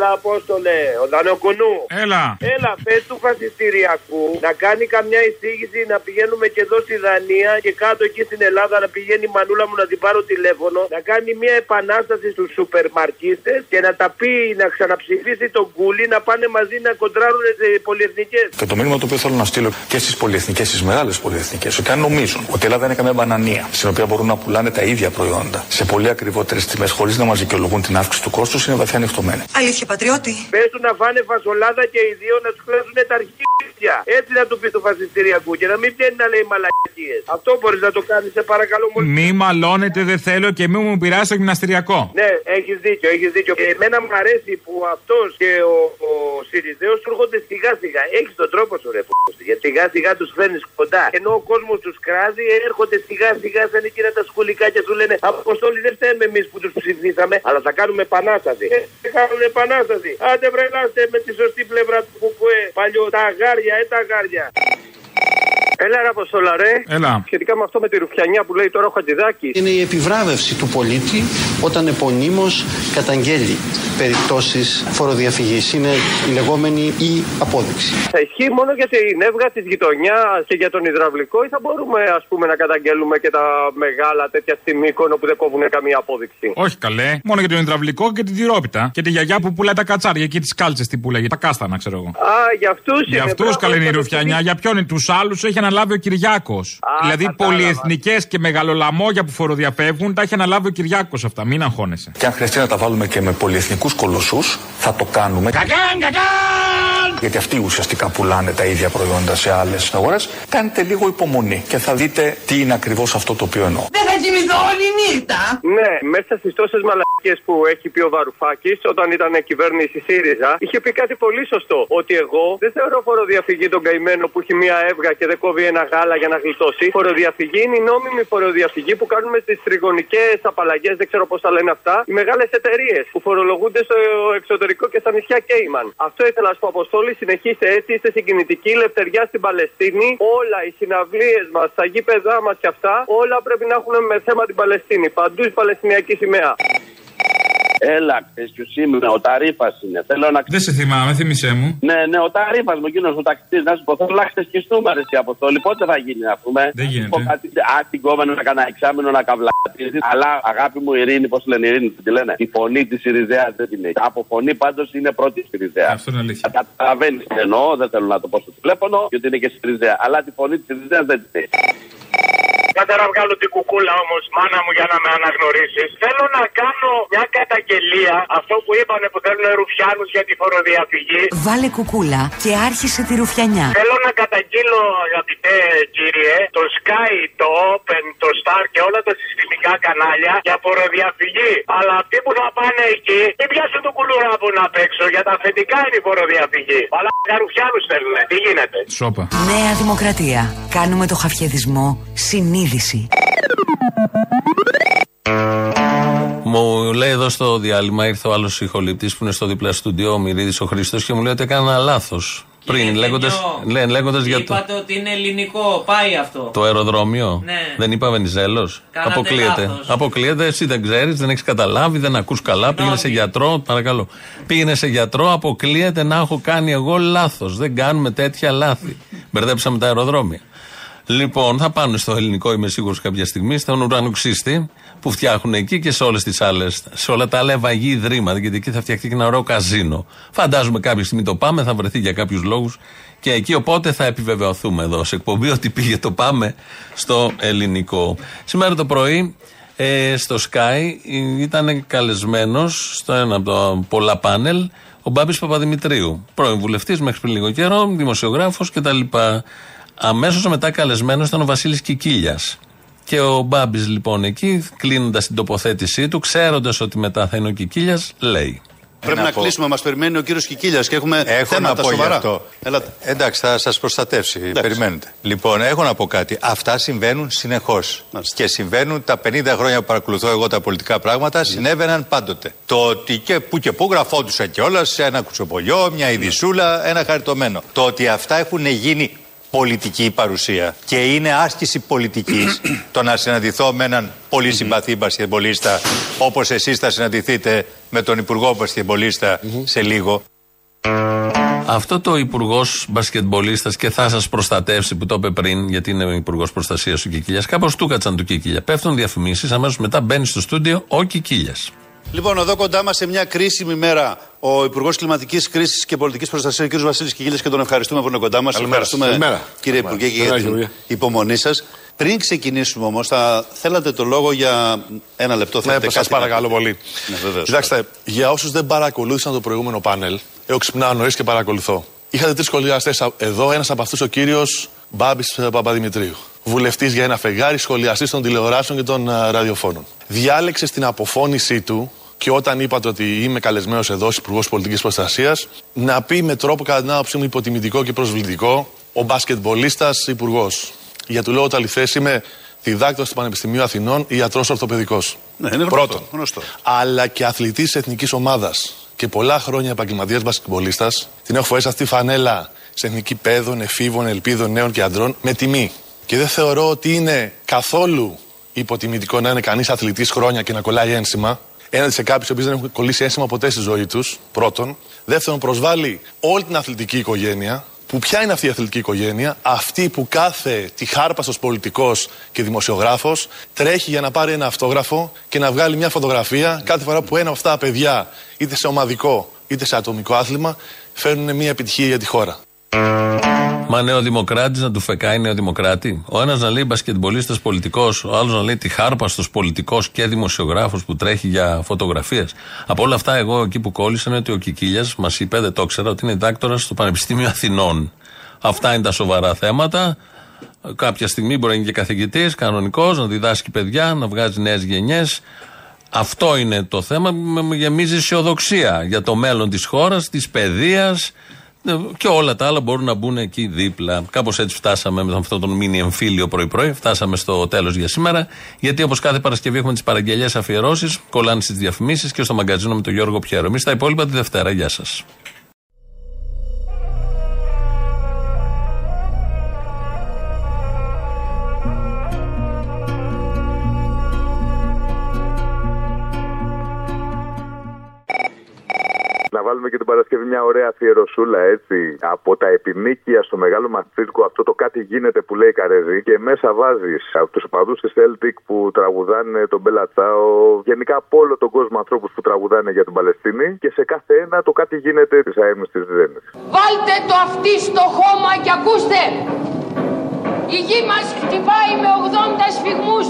Έλα, Απόστολε, ο Δανοκονού.
Έλα.
Έλα, πε του φασιστηριακού να κάνει καμιά εισήγηση να πηγαίνουμε και εδώ στη Δανία και κάτω εκεί στην Ελλάδα να πηγαίνει η μανούλα μου να την πάρω τηλέφωνο. Να κάνει μια επανάσταση στους σούπερ μαρκίστε και να τα πει να ξαναψηφίσει τον κούλι να πάνε μαζί να κοντράρουν τι πολυεθνικές.
Και το μήνυμα το οποίο θέλω να στείλω και στις πολυεθνικές, στις μεγάλες πολυεθνικές, ότι αν νομίζουν ότι η Ελλάδα είναι καμία μπανανία, στην οποία μπορούν να πουλάνε τα ίδια προϊόντα σε πολύ ακριβότερες τιμές χωρίς να μας δικαιολογούν την αύξηση του κόστους, είναι βαθιά ανοιχτωμένοι.
Αλήθεια, πατριώτη.
Πε του να φάνε φασολάδα και οι δύο να τους κλέσουν τα αρχίδια. Έτσι να του πει το φασιστηριακού και να μην βγαίνει να λέει μαλακίες. Αυτό μπορείς να το κάνεις, σε παρακαλώ πολύ.
Μη μαλώνετε, δεν θέλω και μη μου πειράσει το γυμναστηριακό.
Ναι, έχεις δίκιο, έχεις δίκιο. Και εμένα μου αρέσει που αυτός και ο, ο Σιριζέος του έρχονται σιγά σιγά. Έχεις τον τρόπο σου, ρε Γιατί σιγά σιγά τους φέρνεις κοντά. Ενώ ο κόσμος τους κράζει, έρχονται σιγά σιγά σαν εκείνα τα σκουλικά και σου λένε Αποστόλη δεν φταίμε εμείς που τους ψηφίσαμε, αλλά θα κάνουμε επανάσταση. Ε, θα κάνουν επανάσταση. Άντε βρελάστε με τη σωστή πλευρά του κουκουέ. Παλιό τα αγάρια, ε τα αγάρια. Έλα, ρε Αποστόλα, ρε.
Έλα.
Σχετικά με αυτό με τη ρουφιανιά που λέει τώρα ο Χατζηδάκης.
Είναι η επιβράβευση του πολίτη όταν επωνύμως καταγγέλει περιπτώσεις φοροδιαφυγής. Είναι η λεγόμενη η απόδειξη.
Θα ισχύει μόνο για την έβγα της γειτονιάς και για τον υδραυλικό ή θα μπορούμε ας πούμε να καταγγέλουμε και τα μεγάλα τέτοια στιγμίκων όπου δεν κόβουν καμία απόδειξη;
Όχι καλέ. Μόνο για τον υδραυλικό και την τυρόπιτα. Και τη γιαγιά που πουλάει τα κατσάρια και τις κάλτσες τι πουλάει. Τα κάστανα, ξέρω εγώ.
Α, για αυτούς
Για αυτούς καλέ είναι η ρουφιανιά. Για ποιον είναι τους άλλους έχει αναλάβει ο Κυριάκος. Δηλαδή
κατάλαβα.
πολυεθνικές και μεγαλολαμόγια που φοροδιαφεύγουν τα έχει αναλάβει ο Κυριάκος αυτά. Μην αγχώνεσαι.
Και αν χρειαστεί να τα βάλουμε και με πολυεθνικούς κολοσσούς, θα το κάνουμε. Γιατί αυτοί ουσιαστικά πουλάνε τα ίδια προϊόντα σε άλλες αγορές. Κάντε λίγο υπομονή και θα δείτε τι είναι ακριβώς αυτό το οποίο εννοώ.
Δεν θα κοιμηθώ όλη νύχτα. Ναι, μέσα στις τόσες μαλακίες που έχει πει ο Βαρουφάκης όταν ήταν κυβέρνηση ΣΥΡΙΖΑ, είχε πει κάτι πολύ σωστό. Ότι εγώ δεν θεωρώ φοροδιαφυγή τον καημένο που έχει μία έβγα και δεν κόβει ένα γάλα για να γλιτώσει. Φοροδιαφυγή είναι η νόμιμη φοροδιαφυγή που κάνουμε στις τριγωνικές απαλλαγές, δεν ξέρω πώς τα λένε αυτά, οι μεγάλες εταιρείες που φορολογούνται στο εξωτερικό και στα νησιά Κέιμαν. Αυτό ήθελα να σου πω, Αποστόλη, συνεχίστε έτσι, είστε συγκινητικοί, λευτεριά στην Παλαιστίνη. Όλα οι συναυλίες μας, τα γήπεδά μας και αυτά, όλα πρέπει να έχουν με θέμα την Παλαιστίνη. Παντού η Παλαιστινιακή σημαία.
Έλα, σου σήμερα, ο Ταρήφα είναι. Θέλω να
Δεν σε θυμάμαι, θύμισέ μου.
Ναι, ναι, ο Ταρήφα μου, εκείνος ο ταξιτή, να σου πω, θέλω να ξεσκιστούμε, ρε, εσύ αποστόλη. Πότε θα γίνει, ας πούμε;
Δεν γίνεται.
Πω κάτι, α, την κόμμενο να κάνα εξάμεινο να καβλατίζει. Αλλά αγάπη μου, Ειρήνη, πώς λένε, Ειρήνη, τι λένε. Η φωνή της Ιριζέα δεν την έχει. Από φωνή πάντως είναι πρώτη στη Ιριζέα.
Αυτό είναι αλήθεια.
Καταλαβαίνεις τι εννοώ, δεν θέλω να το πω στο τηλέφωνο, γιατί είναι και στη Ιριζέα. Αλλά τη φωνή της Ιριζέα δεν την έχει.
Κάτε να βγάλω την κουκούλα όμως, μάνα μου, για να με αναγνωρίσεις. Θέλω να κάνω μια καταγγελία. Αυτό που είπανε που θέλουν ρουφιάνους για τη φοροδιαφυγή.
Βάλε κουκούλα και άρχισε τη ρουφιανιά.
Θέλω να καταγγείλω, αγαπητέ κύριε, το Sky, το Open, το Star και όλα τα συστημικά κανάλια για φοροδιαφυγή. Αλλά αυτοί που θα πάνε εκεί, μην πιάσουν το κουλουράπο να παίξω. Για τα αφεντικά είναι η φοροδιαφυγή. Αλλά καρουφιάνου θέλουν. Τι γίνεται;
Σόπα.
Νέα Δημοκρατία. Κάνουμε το χαφιεδισμό συνείδηση.
Μου λέει εδώ στο διάλειμμα, ήρθε ο άλλος ηχολήπτης που είναι στο δίπλα στούντιο, ο Μυρίδης ο Χρήστος, και μου λέει ότι έκανα λάθος. Πριν, λέγοντα λέγοντας για το,
Είπατε ότι είναι ελληνικό, πάει αυτό.
το αεροδρόμιο.
Ναι.
Δεν είπα Βενιζέλος.
Κάνατε
Αποκλείεται.
λάθος.
Αποκλείεται, εσύ δεν ξέρεις, δεν έχεις καταλάβει, δεν ακούς καλά. Πήγαινε σε γιατρό, παρακαλώ. Πήγαινε σε γιατρό, αποκλείεται να έχω κάνει εγώ λάθος. Δεν κάνουμε τέτοια λάθη. Μπερδέψαμε τα αεροδρόμια. Λοιπόν, θα πάνε στο ελληνικό, είμαι σίγουρος κάποια στιγμή, στον ουρανοξύστη που φτιάχνουν εκεί και σε όλες τις άλλες, σε όλα τα άλλα ευαγή ιδρύματα. Γιατί εκεί θα φτιαχτεί και ένα ωραίο καζίνο. Φαντάζομαι κάποια στιγμή το πάμε, θα βρεθεί για κάποιους λόγους και εκεί οπότε θα επιβεβαιωθούμε εδώ σε εκπομπή ότι πήγε το πάμε στο ελληνικό. Σήμερα το πρωί ε, στο Sky ήταν καλεσμένος στο ένα από τα πολλά πάνελ ο Μπάμπης Παπαδημητρίου. Πρώην βουλευτής μέχρι πριν λίγο καιρό, δημοσιογράφος κτλ. Αμέσως μετά καλεσμένος ήταν ο Βασίλης Κικίλιας. Και ο Μπάμπης λοιπόν εκεί, κλείνοντας την τοποθέτησή του, ξέροντας ότι μετά θα είναι ο Κικίλιας, λέει.
Πρέπει να, κλείσουμε, μας περιμένει ο κύριος Κικίλιας και έχουμε
Έχω
θέματα
να πω
σοβαρά.
γι' αυτό.
Έλατε.
Εντάξει, θα σας προστατεύσει. Περιμένετε. Λοιπόν, έχω να πω κάτι. Αυτά συμβαίνουν συνεχώς. Και συμβαίνουν τα 50 χρόνια που παρακολουθώ εγώ τα πολιτικά πράγματα, συνέβαιναν πάντοτε. Το ότι και που και που γραφόντουσαν κιόλας σε ένα κουτσοπολιό, μια ειδισούλα, ένα χαριτωμένο. Το ότι αυτά έχουν γίνει πολιτική παρουσία και είναι άσκηση πολιτικής το να συναντηθώ με έναν πολύ συμπαθή μπασκετμπολίστα όπως εσείς θα συναντηθείτε με τον Υπουργό μπασκετμπολίστα σε λίγο.
Αυτό το υπουργός μπασκετμπολίστας και θα σας προστατεύσει που το είπε πριν, γιατί είναι υπουργός προστασίας ο Κικίλιας, κάπως του κάτσαν του Κικίλια. Πέφτουν διαφημίσεις, αμέσως μετά μπαίνει στο στούντιο ο Κικίλιας.
Λοιπόν, εδώ κοντά μας σε μια κρίσιμη μέρα ο Υπουργός Κλιματικής Κρίσης και Πολιτικής Προστασίας, ο κ. Βασίλης Κιγίλη, και τον ευχαριστούμε που είναι κοντά μας.
Καλημέρα.
Ευχαριστούμε,
Καλημέρα.
κύριε Υπουργέ, και για
Καλημέρα,
την
Υπουργέ.
υπομονή σας. Πριν ξεκινήσουμε όμως, θα θέλατε το λόγο για ένα λεπτό.
Ναι,
θέλετε
σας
κάτι να
παρακαλώ
πείτε;
πολύ.
Ναι, βεβαίως.
Κοιτάξτε, για όσους δεν παρακολούθησαν το προηγούμενο πάνελ, εγώ ξυπνάω νωρίς και παρακολουθώ. Είχατε τρεις σχολιαστές εδώ, ένας από αυτούς ο κύριος Μπάμπης Παπαδημητρίου. Βουλευτής για ένα φεγγάρι, σχολιαστής των τηλεοράσεων και των α, ραδιοφώνων. Διάλεξε στην αποφώνησή του και όταν είπατε ότι είμαι καλεσμένος εδώ ως Υπουργός Πολιτικής Προστασίας, να πει με τρόπο κατά την άποψή μου υποτιμητικό και προσβλητικό ο μπασκετμπολίστας Υπουργός. Για του λέω ότι αληθέ είμαι διδάκτορας του Πανεπιστημίου Αθηνών, ιατρός ορθοπαιδικός.
Ναι, είναι γνωστό,
Πρώτον.
γνωστό.
Αλλά και αθλητής εθνικής ομάδας και πολλά χρόνια επαγγελματίας μπασκετμπολίστας, την έχω φορέσει αυτή τη φανέλα σε εθνική παιδών, εφήβων, ελπίδων, νέων και αντρών με τιμή. Και δεν θεωρώ ότι είναι καθόλου υποτιμητικό να είναι κανείς αθλητής χρόνια και να κολλάει ένσημα. Έναντι σε κάποιους που δεν έχουν κολλήσει ένσημα ποτέ στη ζωή τους. Πρώτον. Δεύτερον, προσβάλλει όλη την αθλητική οικογένεια. Που ποια είναι αυτή η αθλητική οικογένεια, αυτή που κάθε τυχάρπαστος πολιτικός και δημοσιογράφος τρέχει για να πάρει ένα αυτόγραφο και να βγάλει μια φωτογραφία κάθε φορά που ένα από αυτά τα παιδιά, είτε σε ομαδικό είτε σε ατομικό άθλημα, φέρνουν μια επιτυχία για τη χώρα.
Μα νεοδημοκράτη να του φεκάει νεοδημοκράτη. Ο ένας να λέει μπασκετμπολίστας πολιτικός, ο άλλος να λέει τυχάρπαστο πολιτικός και δημοσιογράφος που τρέχει για φωτογραφίες. Από όλα αυτά, εγώ εκεί που κόλλησα είναι ότι ο Κικίλιας μας είπε, δεν το ήξερα, ότι είναι δάκτορας στο Πανεπιστήμιο Αθηνών. Αυτά είναι τα σοβαρά θέματα. Κάποια στιγμή μπορεί να είναι και καθηγητής, κανονικός, να διδάσκει παιδιά, να βγάζει νέες γενιές. Αυτό είναι το θέμα που με γεμίζει αισιοδοξία για το μέλλον της χώρας, της παιδείας και όλα τα άλλα μπορούν να μπουν εκεί δίπλα. Κάπως έτσι φτάσαμε με αυτό τον μίνι εμφύλιο πρωί-πρωί. Φτάσαμε στο τέλος για σήμερα. Γιατί όπως κάθε Παρασκευή έχουμε τις παραγγελίε αφιερώσεις, κολλάνε στις διαφημίσεις και στο μαγκαζίνο με τον Γιώργο Πιέρο. Εμείς τα υπόλοιπα τη Δευτέρα. Γεια σας.
Να βάλουμε και την Παρασκευή μια ωραία αφιερωσούλα έτσι. Από τα επιμήκεια στο μεγάλο μαθητικό, αυτό το κάτι γίνεται που λέει Καρεζή. Και μέσα βάζεις από τους οπαδούς της Celtic που τραγουδάνε τον Μπελατσάο. Γενικά από όλο τον κόσμο ανθρώπους που τραγουδάνε για την Παλαιστίνη. Και σε κάθε ένα το κάτι γίνεται της ΑΕΜ της Ζένη.
Βάλτε το αυτί στο χώμα και ακούστε.
Η γη μας χτυπάει με 80 σφιγμούς.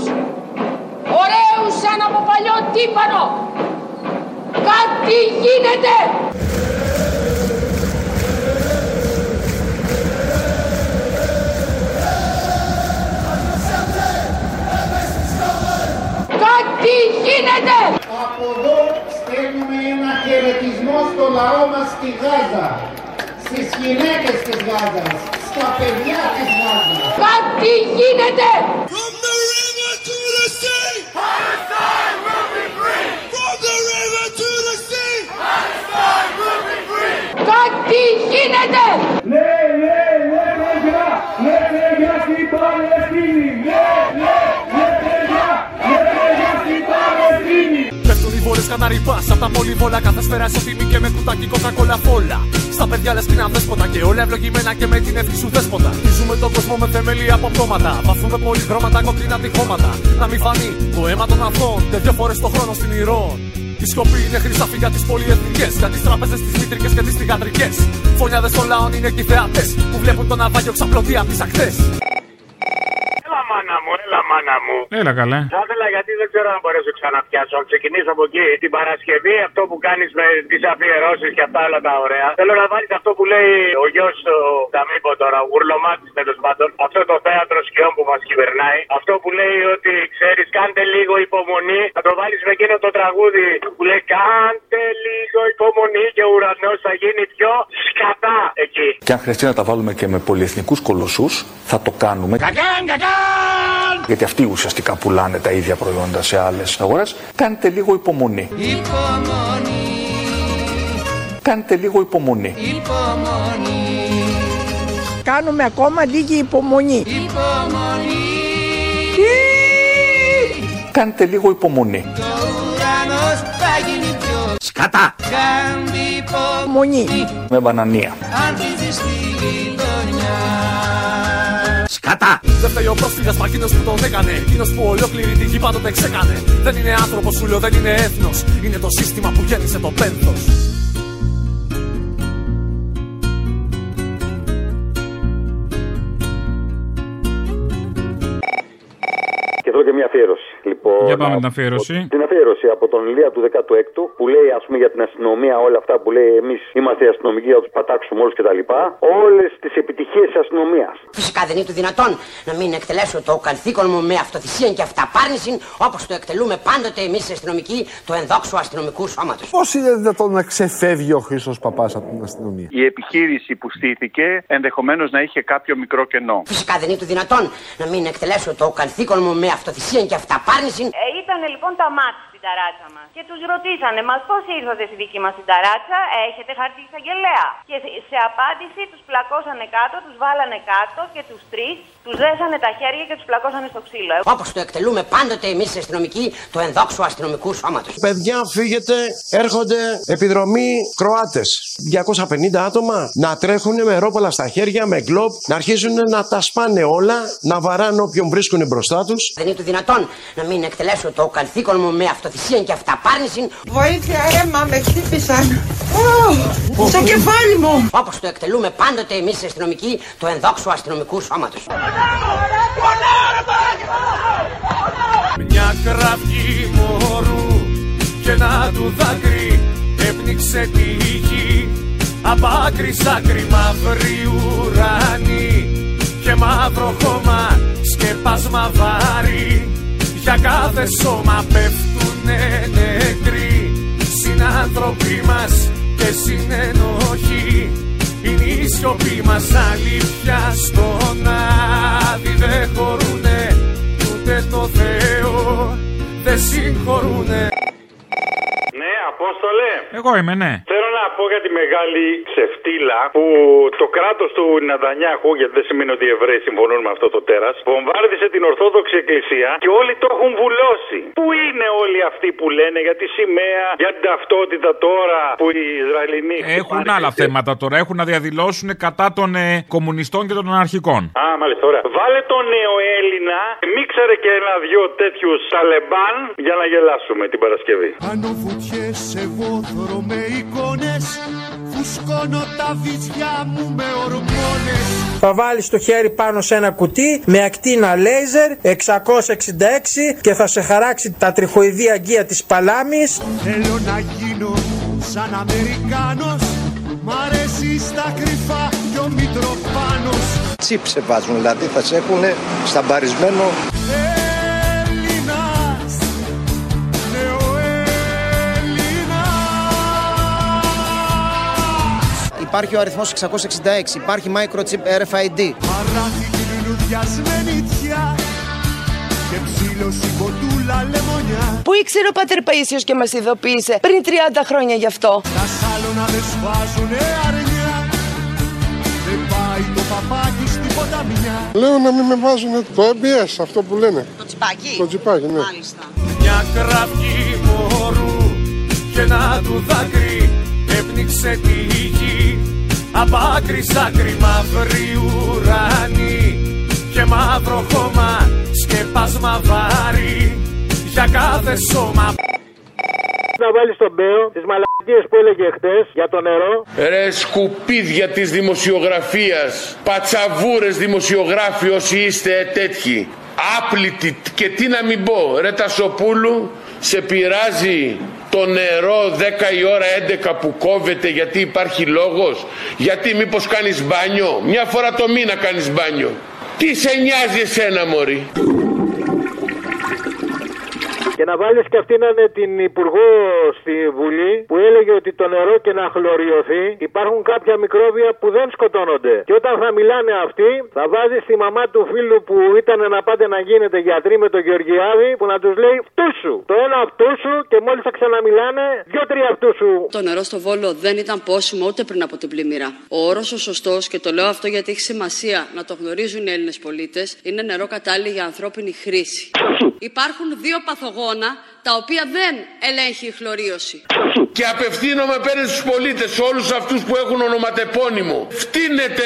Ωραίους σαν από παλιό τύπανο. Κάτι γίνεται. Κάτι γίνεται.
Από εδώ στέλνουμε ένα χαιρετισμό στο λαό μας στη Γάζα. Στις γυναίκες της Γάζας. Στα παιδιά της Γάζας.
Κάτι γίνεται. Κάτι γίνεται.
Ναι, ναι, ναι, παιδιά, ναι, παιδιά στην Παλαιστίνη. Ναι, ναι, ναι, παιδιά, ναι, παιδιά στην Παλαιστίνη.
Πέφτουν οι βόλες καναρυπάς Απ' τα πολυβόλα κάθε σφαίρα ισοτιμή και με κουτάκι κοκακόλα φόλα. Στα παιδιά λες πριν δέσποτα και όλα ευλογημένα και με την εύχη σου δέσποτα. Χτίζουμε τον κόσμο με θεμέλια από πτώματα. Βαφούμε πολυχρώματα κόκκινα τυχώματα. Να μην φανεί το αίμα των αθώων και δύο φορές το χρόνο στην ηρών η σιωπή είναι χρυσάφι για τις πολυεθνικές Για τις τράπεζες, τις μήτρικες και τις θηγατρικές. Φωνιάδες των λαών είναι και οι θεατές Που βλέπουν τον ναυάγιο ξαπλωτή απ' τις ακτές.
Έλα μάνα μου, έλα μάνα μου.
Έλα καλέ.
Θα ήθελα γιατί δεν ξέρω αν μπορέσω ξαναπιάσω. Αν ξεκινήσω από εκεί. Την Παρασκευή αυτό που κάνεις με τις αφιερώσεις και αυτά όλα τα ωραία. Θέλω να βάλεις αυτό που λέει ο γιος του Ταμίπο τώρα, ο Γουρλωμάτης τέλος πάντων. Αυτό το θέατρο σκιών που μας κυβερνάει. Αυτό που λέει ότι ξέρεις, κάντε λίγο υπομονή. Θα το βάλεις με εκείνο το τραγούδι που λέει Κάντε λίγο υπομονή και ο ουρανός θα γίνει πιο σκατά εκεί.
Και αν χρειαστεί να τα βάλουμε και με πολυεθνικούς κολοσσούς, θα το κάνουμε. Γιατί αυτοί ουσιαστικά πουλάνε τα ίδια προϊόντα σε άλλες αγορές. Κάντε λίγο υπομονή.
Υπομονή,
Κάντε λίγο υπομονή.
υπομονή,
Κάνουμε ακόμα λίγη υπομονή.
υπομονή.
Κάντε λίγο υπομονή.
Ο ουρανός θα γίνει πιο
Σκατά!
Κάντε υπομονή.
Με μπανανία.
Αν ζήσεις στη γειτονιά.
Σκατά!
Δεν φταίει ο πρόσφυγας μα εκείνος που τον έκανε Εκείνος που ολόκληρη τη γη πάντοτε ξέκανε Δεν είναι άνθρωπος σου λέω δεν είναι έθνος Είναι το σύστημα που γέννησε το πένθος
Και θέλω και μια αφιέρωση. Λοιπόν,
Για πάμε
από-
την αφιέρωση.
Την αφιέρωση από τον Ηλία του 16ου που λέει ας πούμε για την αστυνομία όλα αυτά που λέει εμείς είμαστε οι αστυνομικοί για να τους πατάξουμε όλους κτλ. Όλες τις επιτυχίες της αστυνομίας.
Φυσικά δεν είναι του δυνατόν να μην εκτελέσω το καθήκον μου με αυτοθυσία και αυταπάρνηση όπως το εκτελούμε πάντοτε εμείς οι αστυνομικοί του ενδόξου αστυνομικού σώματος.
Πώς είναι δυνατόν να ξεφεύγει ο Χρήστος Παπάς από την αστυνομία;
Η επιχείρηση που στήθηκε ενδεχομένως να είχε κάποιο μικρό κενό.
Φυσικά δεν είναι του δυνατόν να μην εκτελέσω το καθήκον μου με αυτοθυσία και αυταπάρνηση.
Ε, ήταν λοιπόν τα μάτια στην ταράτσα μας. Και τους ρωτήσανε, μας πώς ήρθατε στη δική μας την ταράτσα, έχετε χαρτί εισαγγελέα; Και σε- σε απάντηση τους πλακώσανε κάτω, τους βάλανε κάτω και τους τρεις τους δέσανε τα χέρια και τους πλακώσανε στο ξύλο.
Όπως το εκτελούμε πάντοτε εμείς οι αστυνομικοί του ενδόξου αστυνομικού σώματος.
Παιδιά, φύγετε, έρχονται επιδρομή Κροάτες. 250 άτομα να τρέχουν με ρόπαλα στα χέρια, με γκλόπ, να αρχίζουν να τα σπάνε όλα, να βαράνε όποιον βρίσκουν μπροστά τους.
Δεν είναι του δυνατόν να μην εκτελέσω το καθήκον μου με αυτοθυσία και αυταπάρνηση.
Βοήθεια, αίμα, με χτύπησαν. Ω, στο κεφάλι μου.
Όπως το εκτελούμε πάντοτε εμείς οι αστυνομικοί του ενδόξου αστυνομικού σώματος.
Μια κραυγή μωρού και ένα του δάκρυ έπνιξε τη γη. Απ' άκρη σ' άκρη μαύρη ουρανή και μαύρο χώμα σκεπάσμα βάρη. Για κάθε σώμα πέφτουνε νεκροί συνάνθρωποι μας και συνενοχοί είναι η σιωπή μας αλήθεια. Στον άδει δεν χωρούνε ούτε το Θεό δεν συγχωρούνε
Ναι, Απόστολε.
Εγώ είμαι, ναι.
Θέλω να πω για τη μεγάλη ξεφτύλα που το κράτος του Νατανιάχου, γιατί δεν σημαίνει ότι οι Εβραίοι συμφωνούν με αυτό το τέρας, βομβάρδισε την Ορθόδοξη Εκκλησία και όλοι το έχουν βουλώσει. Πού είναι όλοι αυτοί που λένε για τη σημαία, για την ταυτότητα τώρα που οι Ισραηλινοί.
Έχουν άλλα θέματα τώρα. Έχουν να διαδηλώσουν κατά των ε, κομμουνιστών και των αναρχικών.
Α, μάλιστα, ωραία. Βάλε τον νέο Έλληνα, μίξαρε και ένα-δυο τέτοιους Ταλεμπάν για να γελάσουμε την Παρασκευή.
Άνω βουτιές εγώ θωρώ με εικόνες
φουσκώνω τα βυζιά μου με ορμόνες
Θα βάλεις το χέρι πάνω σε ένα κουτί με ακτίνα λέιζερ 666 και θα σε χαράξει τα τριχοειδή αγκία της παλάμης.
Θέλω να γίνω σαν Αμερικάνος Μ' αρέσει στα κρυφά κι ο Μητροπάνος
Τσίπς σε βάζουν, δηλαδή θα σε έχουν σταμπαρισμένο.
Υπάρχει ο αριθμός 666, υπάρχει microchip RFID.
Παράθηκη λουλουδιασμένη τιά Και ψήλωση κοντούλα λεμονιά
Πού ήξερε ο Πάτερ Παΐσιος και μας ειδοποίησε πριν 30 χρόνια γι' αυτό;
Τα σάλωνα δεν σφάζουνε αρνιά Δεν πάει το παπάκι στην ποταμιά
Λέω να μην με βάζουν το MBS, αυτό που λένε.
Το τσιπάκι;
Το τσιπάκι, ναι.
Μάλιστα.
Μια κραυγή μωρού και ένα του δάκρυ έπνιξε τη γη Απ' άκρη σ' άκρη μαύρη ουρανή και μαύρο χώμα σκεπάσμα βάρη για κάθε σώμα
Να βάλεις τον Μπέο τις μαλακίες που έλεγε χτες για το νερό.
Ρε σκουπίδια της δημοσιογραφίας, πατσαβούρες δημοσιογράφοι όσοι είστε τέτοιοι. Άπλητοι και τι να μην πω, ρε Τασοπούλου, σε πειράζει το νερό 10 η ώρα 11 που κόβεται γιατί υπάρχει λόγος, γιατί μήπως κάνεις μπάνιο, μια φορά το μήνα κάνεις μπάνιο. Τι σε νοιάζει εσένα μωρή;
Και να βάλεις και αυτήν είναι την υπουργό στη Βουλή που έλεγε ότι το νερό και να χλωριωθεί υπάρχουν κάποια μικρόβια που δεν σκοτώνονται. Και όταν θα μιλάνε αυτοί, θα βάζεις τη μαμά του φίλου που ήταν να πάτε να γίνετε γιατροί με τον Γεωργιάδη που να τους λέει αυτούς σου. Το ένα αυτούς σου και μόλις θα ξαναμιλάνε, δυο-τρία αυτούς σου.
Το νερό στο Βόλο δεν ήταν πόσιμο ούτε πριν από την πλημμύρα. Ο όρος ο σωστός, και το λέω αυτό γιατί έχει σημασία να το γνωρίζουν οι Έλληνες πολίτες, είναι νερό κατάλληλο για ανθρώπινη χρήση. Υπάρχουν δύο παθογόνα τα οποία δεν ελέγχει η χλωρίωση.
Και απευθύνομαι πέρα στους πολίτες, σε όλους αυτούς που έχουν ονοματεπώνυμο. Φτύνετε.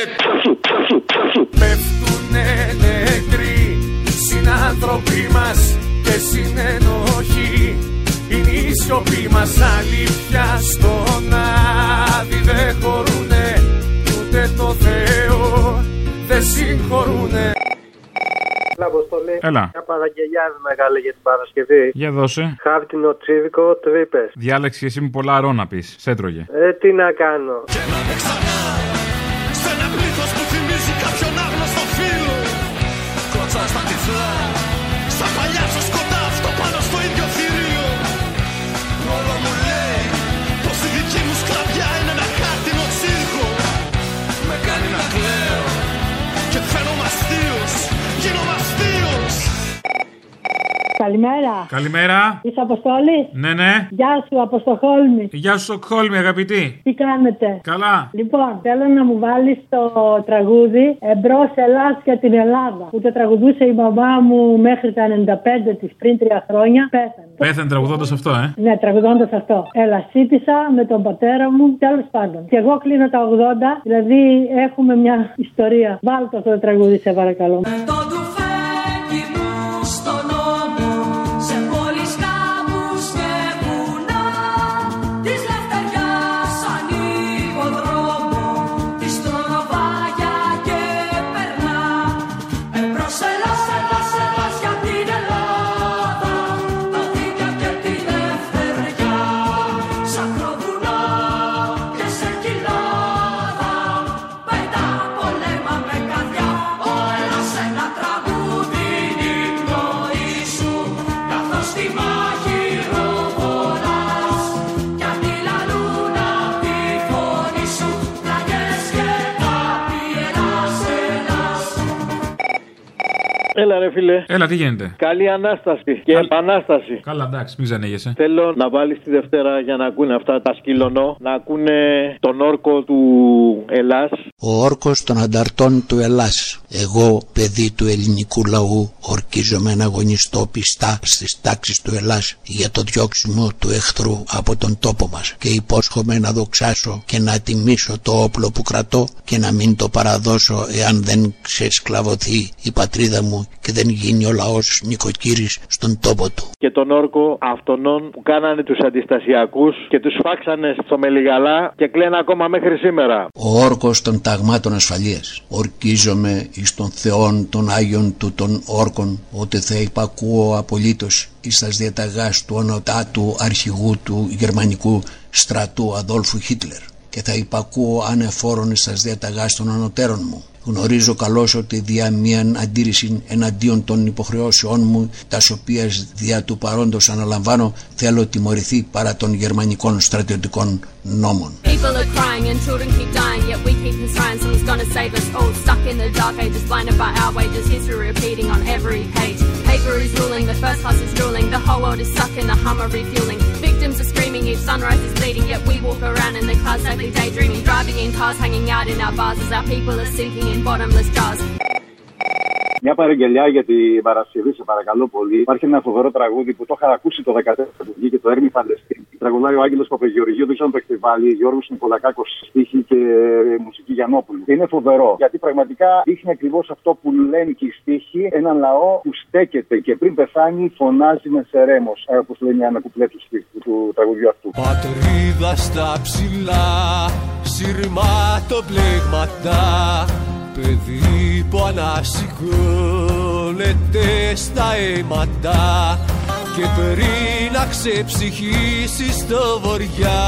Πέφτουνε νεκροί συνάνθρωποι μας και συνενοχοί Είναι η σιωπή μας αλήθεια στον άδει Δεν χωρούνε ούτε το Θεό δεν συγχωρούνε
Αποστολή.
Έλα.
Μια παραγγελιά μεγάλη για την Παρασκευή.
Για δώσε.
Χάρτινο τσίβικο τρύπε.
Διάλεξε και εσύ με πολλά ρο να πει. Σέτρωγε.
Ε, τι να κάνω.
Σ' ένα πλήθος που θυμίζει κάποιον άγνωστο φίλο Κλωτσά στα
Καλημέρα.
Καλημέρα.
Είσαι Αποστόλη;
Ναι, ναι.
Γεια σου, Αποστοχόλμη.
Γεια σου, Στοκχόλμη, αγαπητή.
Τι κάνετε;
Καλά.
Λοιπόν, θέλω να μου βάλεις το τραγούδι Εμπρός Ελλάς για την Ελλάδα που το τραγουδούσε η μαμά μου μέχρι τα 95 της πριν τρία χρόνια. Πέθανε.
Πέθανε τραγουδώντας αυτό, ε.
Ναι, τραγουδώντας αυτό. Έλα, σύντησα με τον πατέρα μου, τέλος πάντων. Και εγώ κλείνω τα 80, δηλαδή έχουμε μια ιστορία. Βάλτε αυτό το τραγούδι, σε παρακαλώ.
Έλα ρε φίλε.
Έλα, τι γίνεται;
Καλή Ανάσταση και Επανάσταση.
Καλά, εντάξει, μην ζανέγεσαι.
Θέλω να βάλεις τη Δευτέρα για να ακούνε αυτά τα σκυλονό, να ακούνε τον όρκο του Ελλάς
ο όρκος των ανταρτών του Ελλάς. Εγώ, παιδί του ελληνικού λαού, ορκίζομαι να αγωνιστώ πιστά στις τάξεις του Ελλάς για το διώξιμο του εχθρού από τον τόπο μας και υπόσχομαι να δοξάσω και να τιμήσω το όπλο που κρατώ και να μην το παραδώσω εάν δεν ξεσκλαβωθεί η πατρίδα μου και δεν γίνει ο λαός νοικοκύρης στον τόπο του.
Και τον όρκο αυτονών που κάνανε τους αντιστασιακούς και τους φάξανε στο Μελιγαλά και κλαίνουν ακόμα μέχρι σήμερα.
Ο όρκος των ταγμάτων ασφαλείας. Ορκίζομαι εις των θεών των Άγιων του των όρκων ότι θα υπακούω απολύτως εις τας διαταγάς του ονοτάτου αρχηγού του γερμανικού στρατού Αδόλφου Χίτλερ και θα υπακούω ανεφόρον εις τας διαταγάς των ανωτέρων μου Γνωρίζω καλώς ότι δια μια αντίρρηση εναντίον των υποχρεώσεών μου, τας οποίας δια του παρόντος αναλαμβάνω, θέλω τιμωρηθεί παρά των γερμανικών στρατιωτικών νόμων.
Victims are screaming, each sunrise is bleeding, yet we walk around in the clouds sadly daydreaming. Driving in cars, hanging out in our bars as our people are sinking in bottomless jars.
Μια παραγγελιά για την Παρασκευή, σε παρακαλώ πολύ. Υπάρχει ένα φοβερό τραγούδι που το είχα ακούσει το 14 που βγήκε το Έρμη Φαντεστή. Τραγουδάει ο Άγγελος Παπαγεωργίου, δεν ξέρω αν το έχετε βάλει. Γιώργος Νικολακάκος στίχη και μουσική Γιαννόπουλου. Είναι φοβερό γιατί πραγματικά δείχνει ακριβώς αυτό που λένε και οι στίχοι. Έναν λαό που στέκεται και πριν πεθάνει φωνάζει με σερέμος. Όπως λένε οι ανακουπλέ του, του τραγουδιού αυτού.
Πατρίδα στα ψηλά, σειρμάτοπλεγματά παιδί που ανασηκώνεται στα αίματα και πριν να ξεψυχήσεις στο βοριά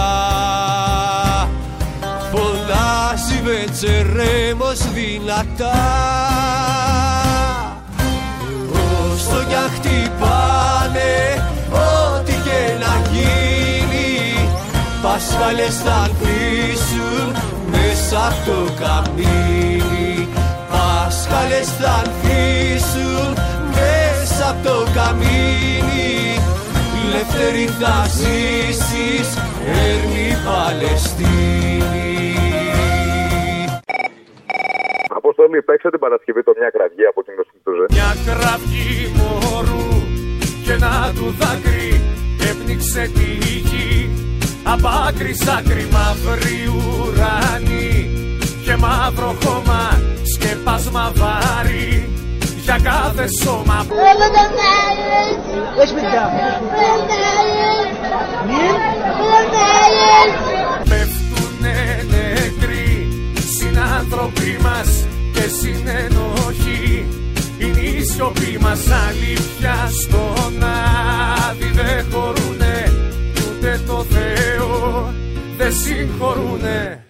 φωνάζει με τσερέμος δυνατά. Όσο κι αν χτυπάνε ό,τι και να γίνει Πασχάλες θα ανθίσουν μέσα από το καμίνι. Πάσχαλες θα ανθίσουν μέσα από το καμίνι. Ελεύθερη θα ζήσεις, έρμη Παλαιστίνη.
Αποστολή, παίξε την Παρασκευή το μια κραυγή από την Κωστικτούζε.
Μια κραυγή μωρού και ένα του δάκρυ έπνιξε τη γη Απ' άκρη σ' άκρη μαύρη ουρανή και μαύρο χώμα σκεπάσμα βάρη για κάθε σώμα. Πέφτουνε νεκροί συνάνθρωποι μας και συνενοχοί. Είναι η σιωπή μας αλήθεια στον άδει δεν χωρούνε ούτε το Θεό δεν συγχωρούνε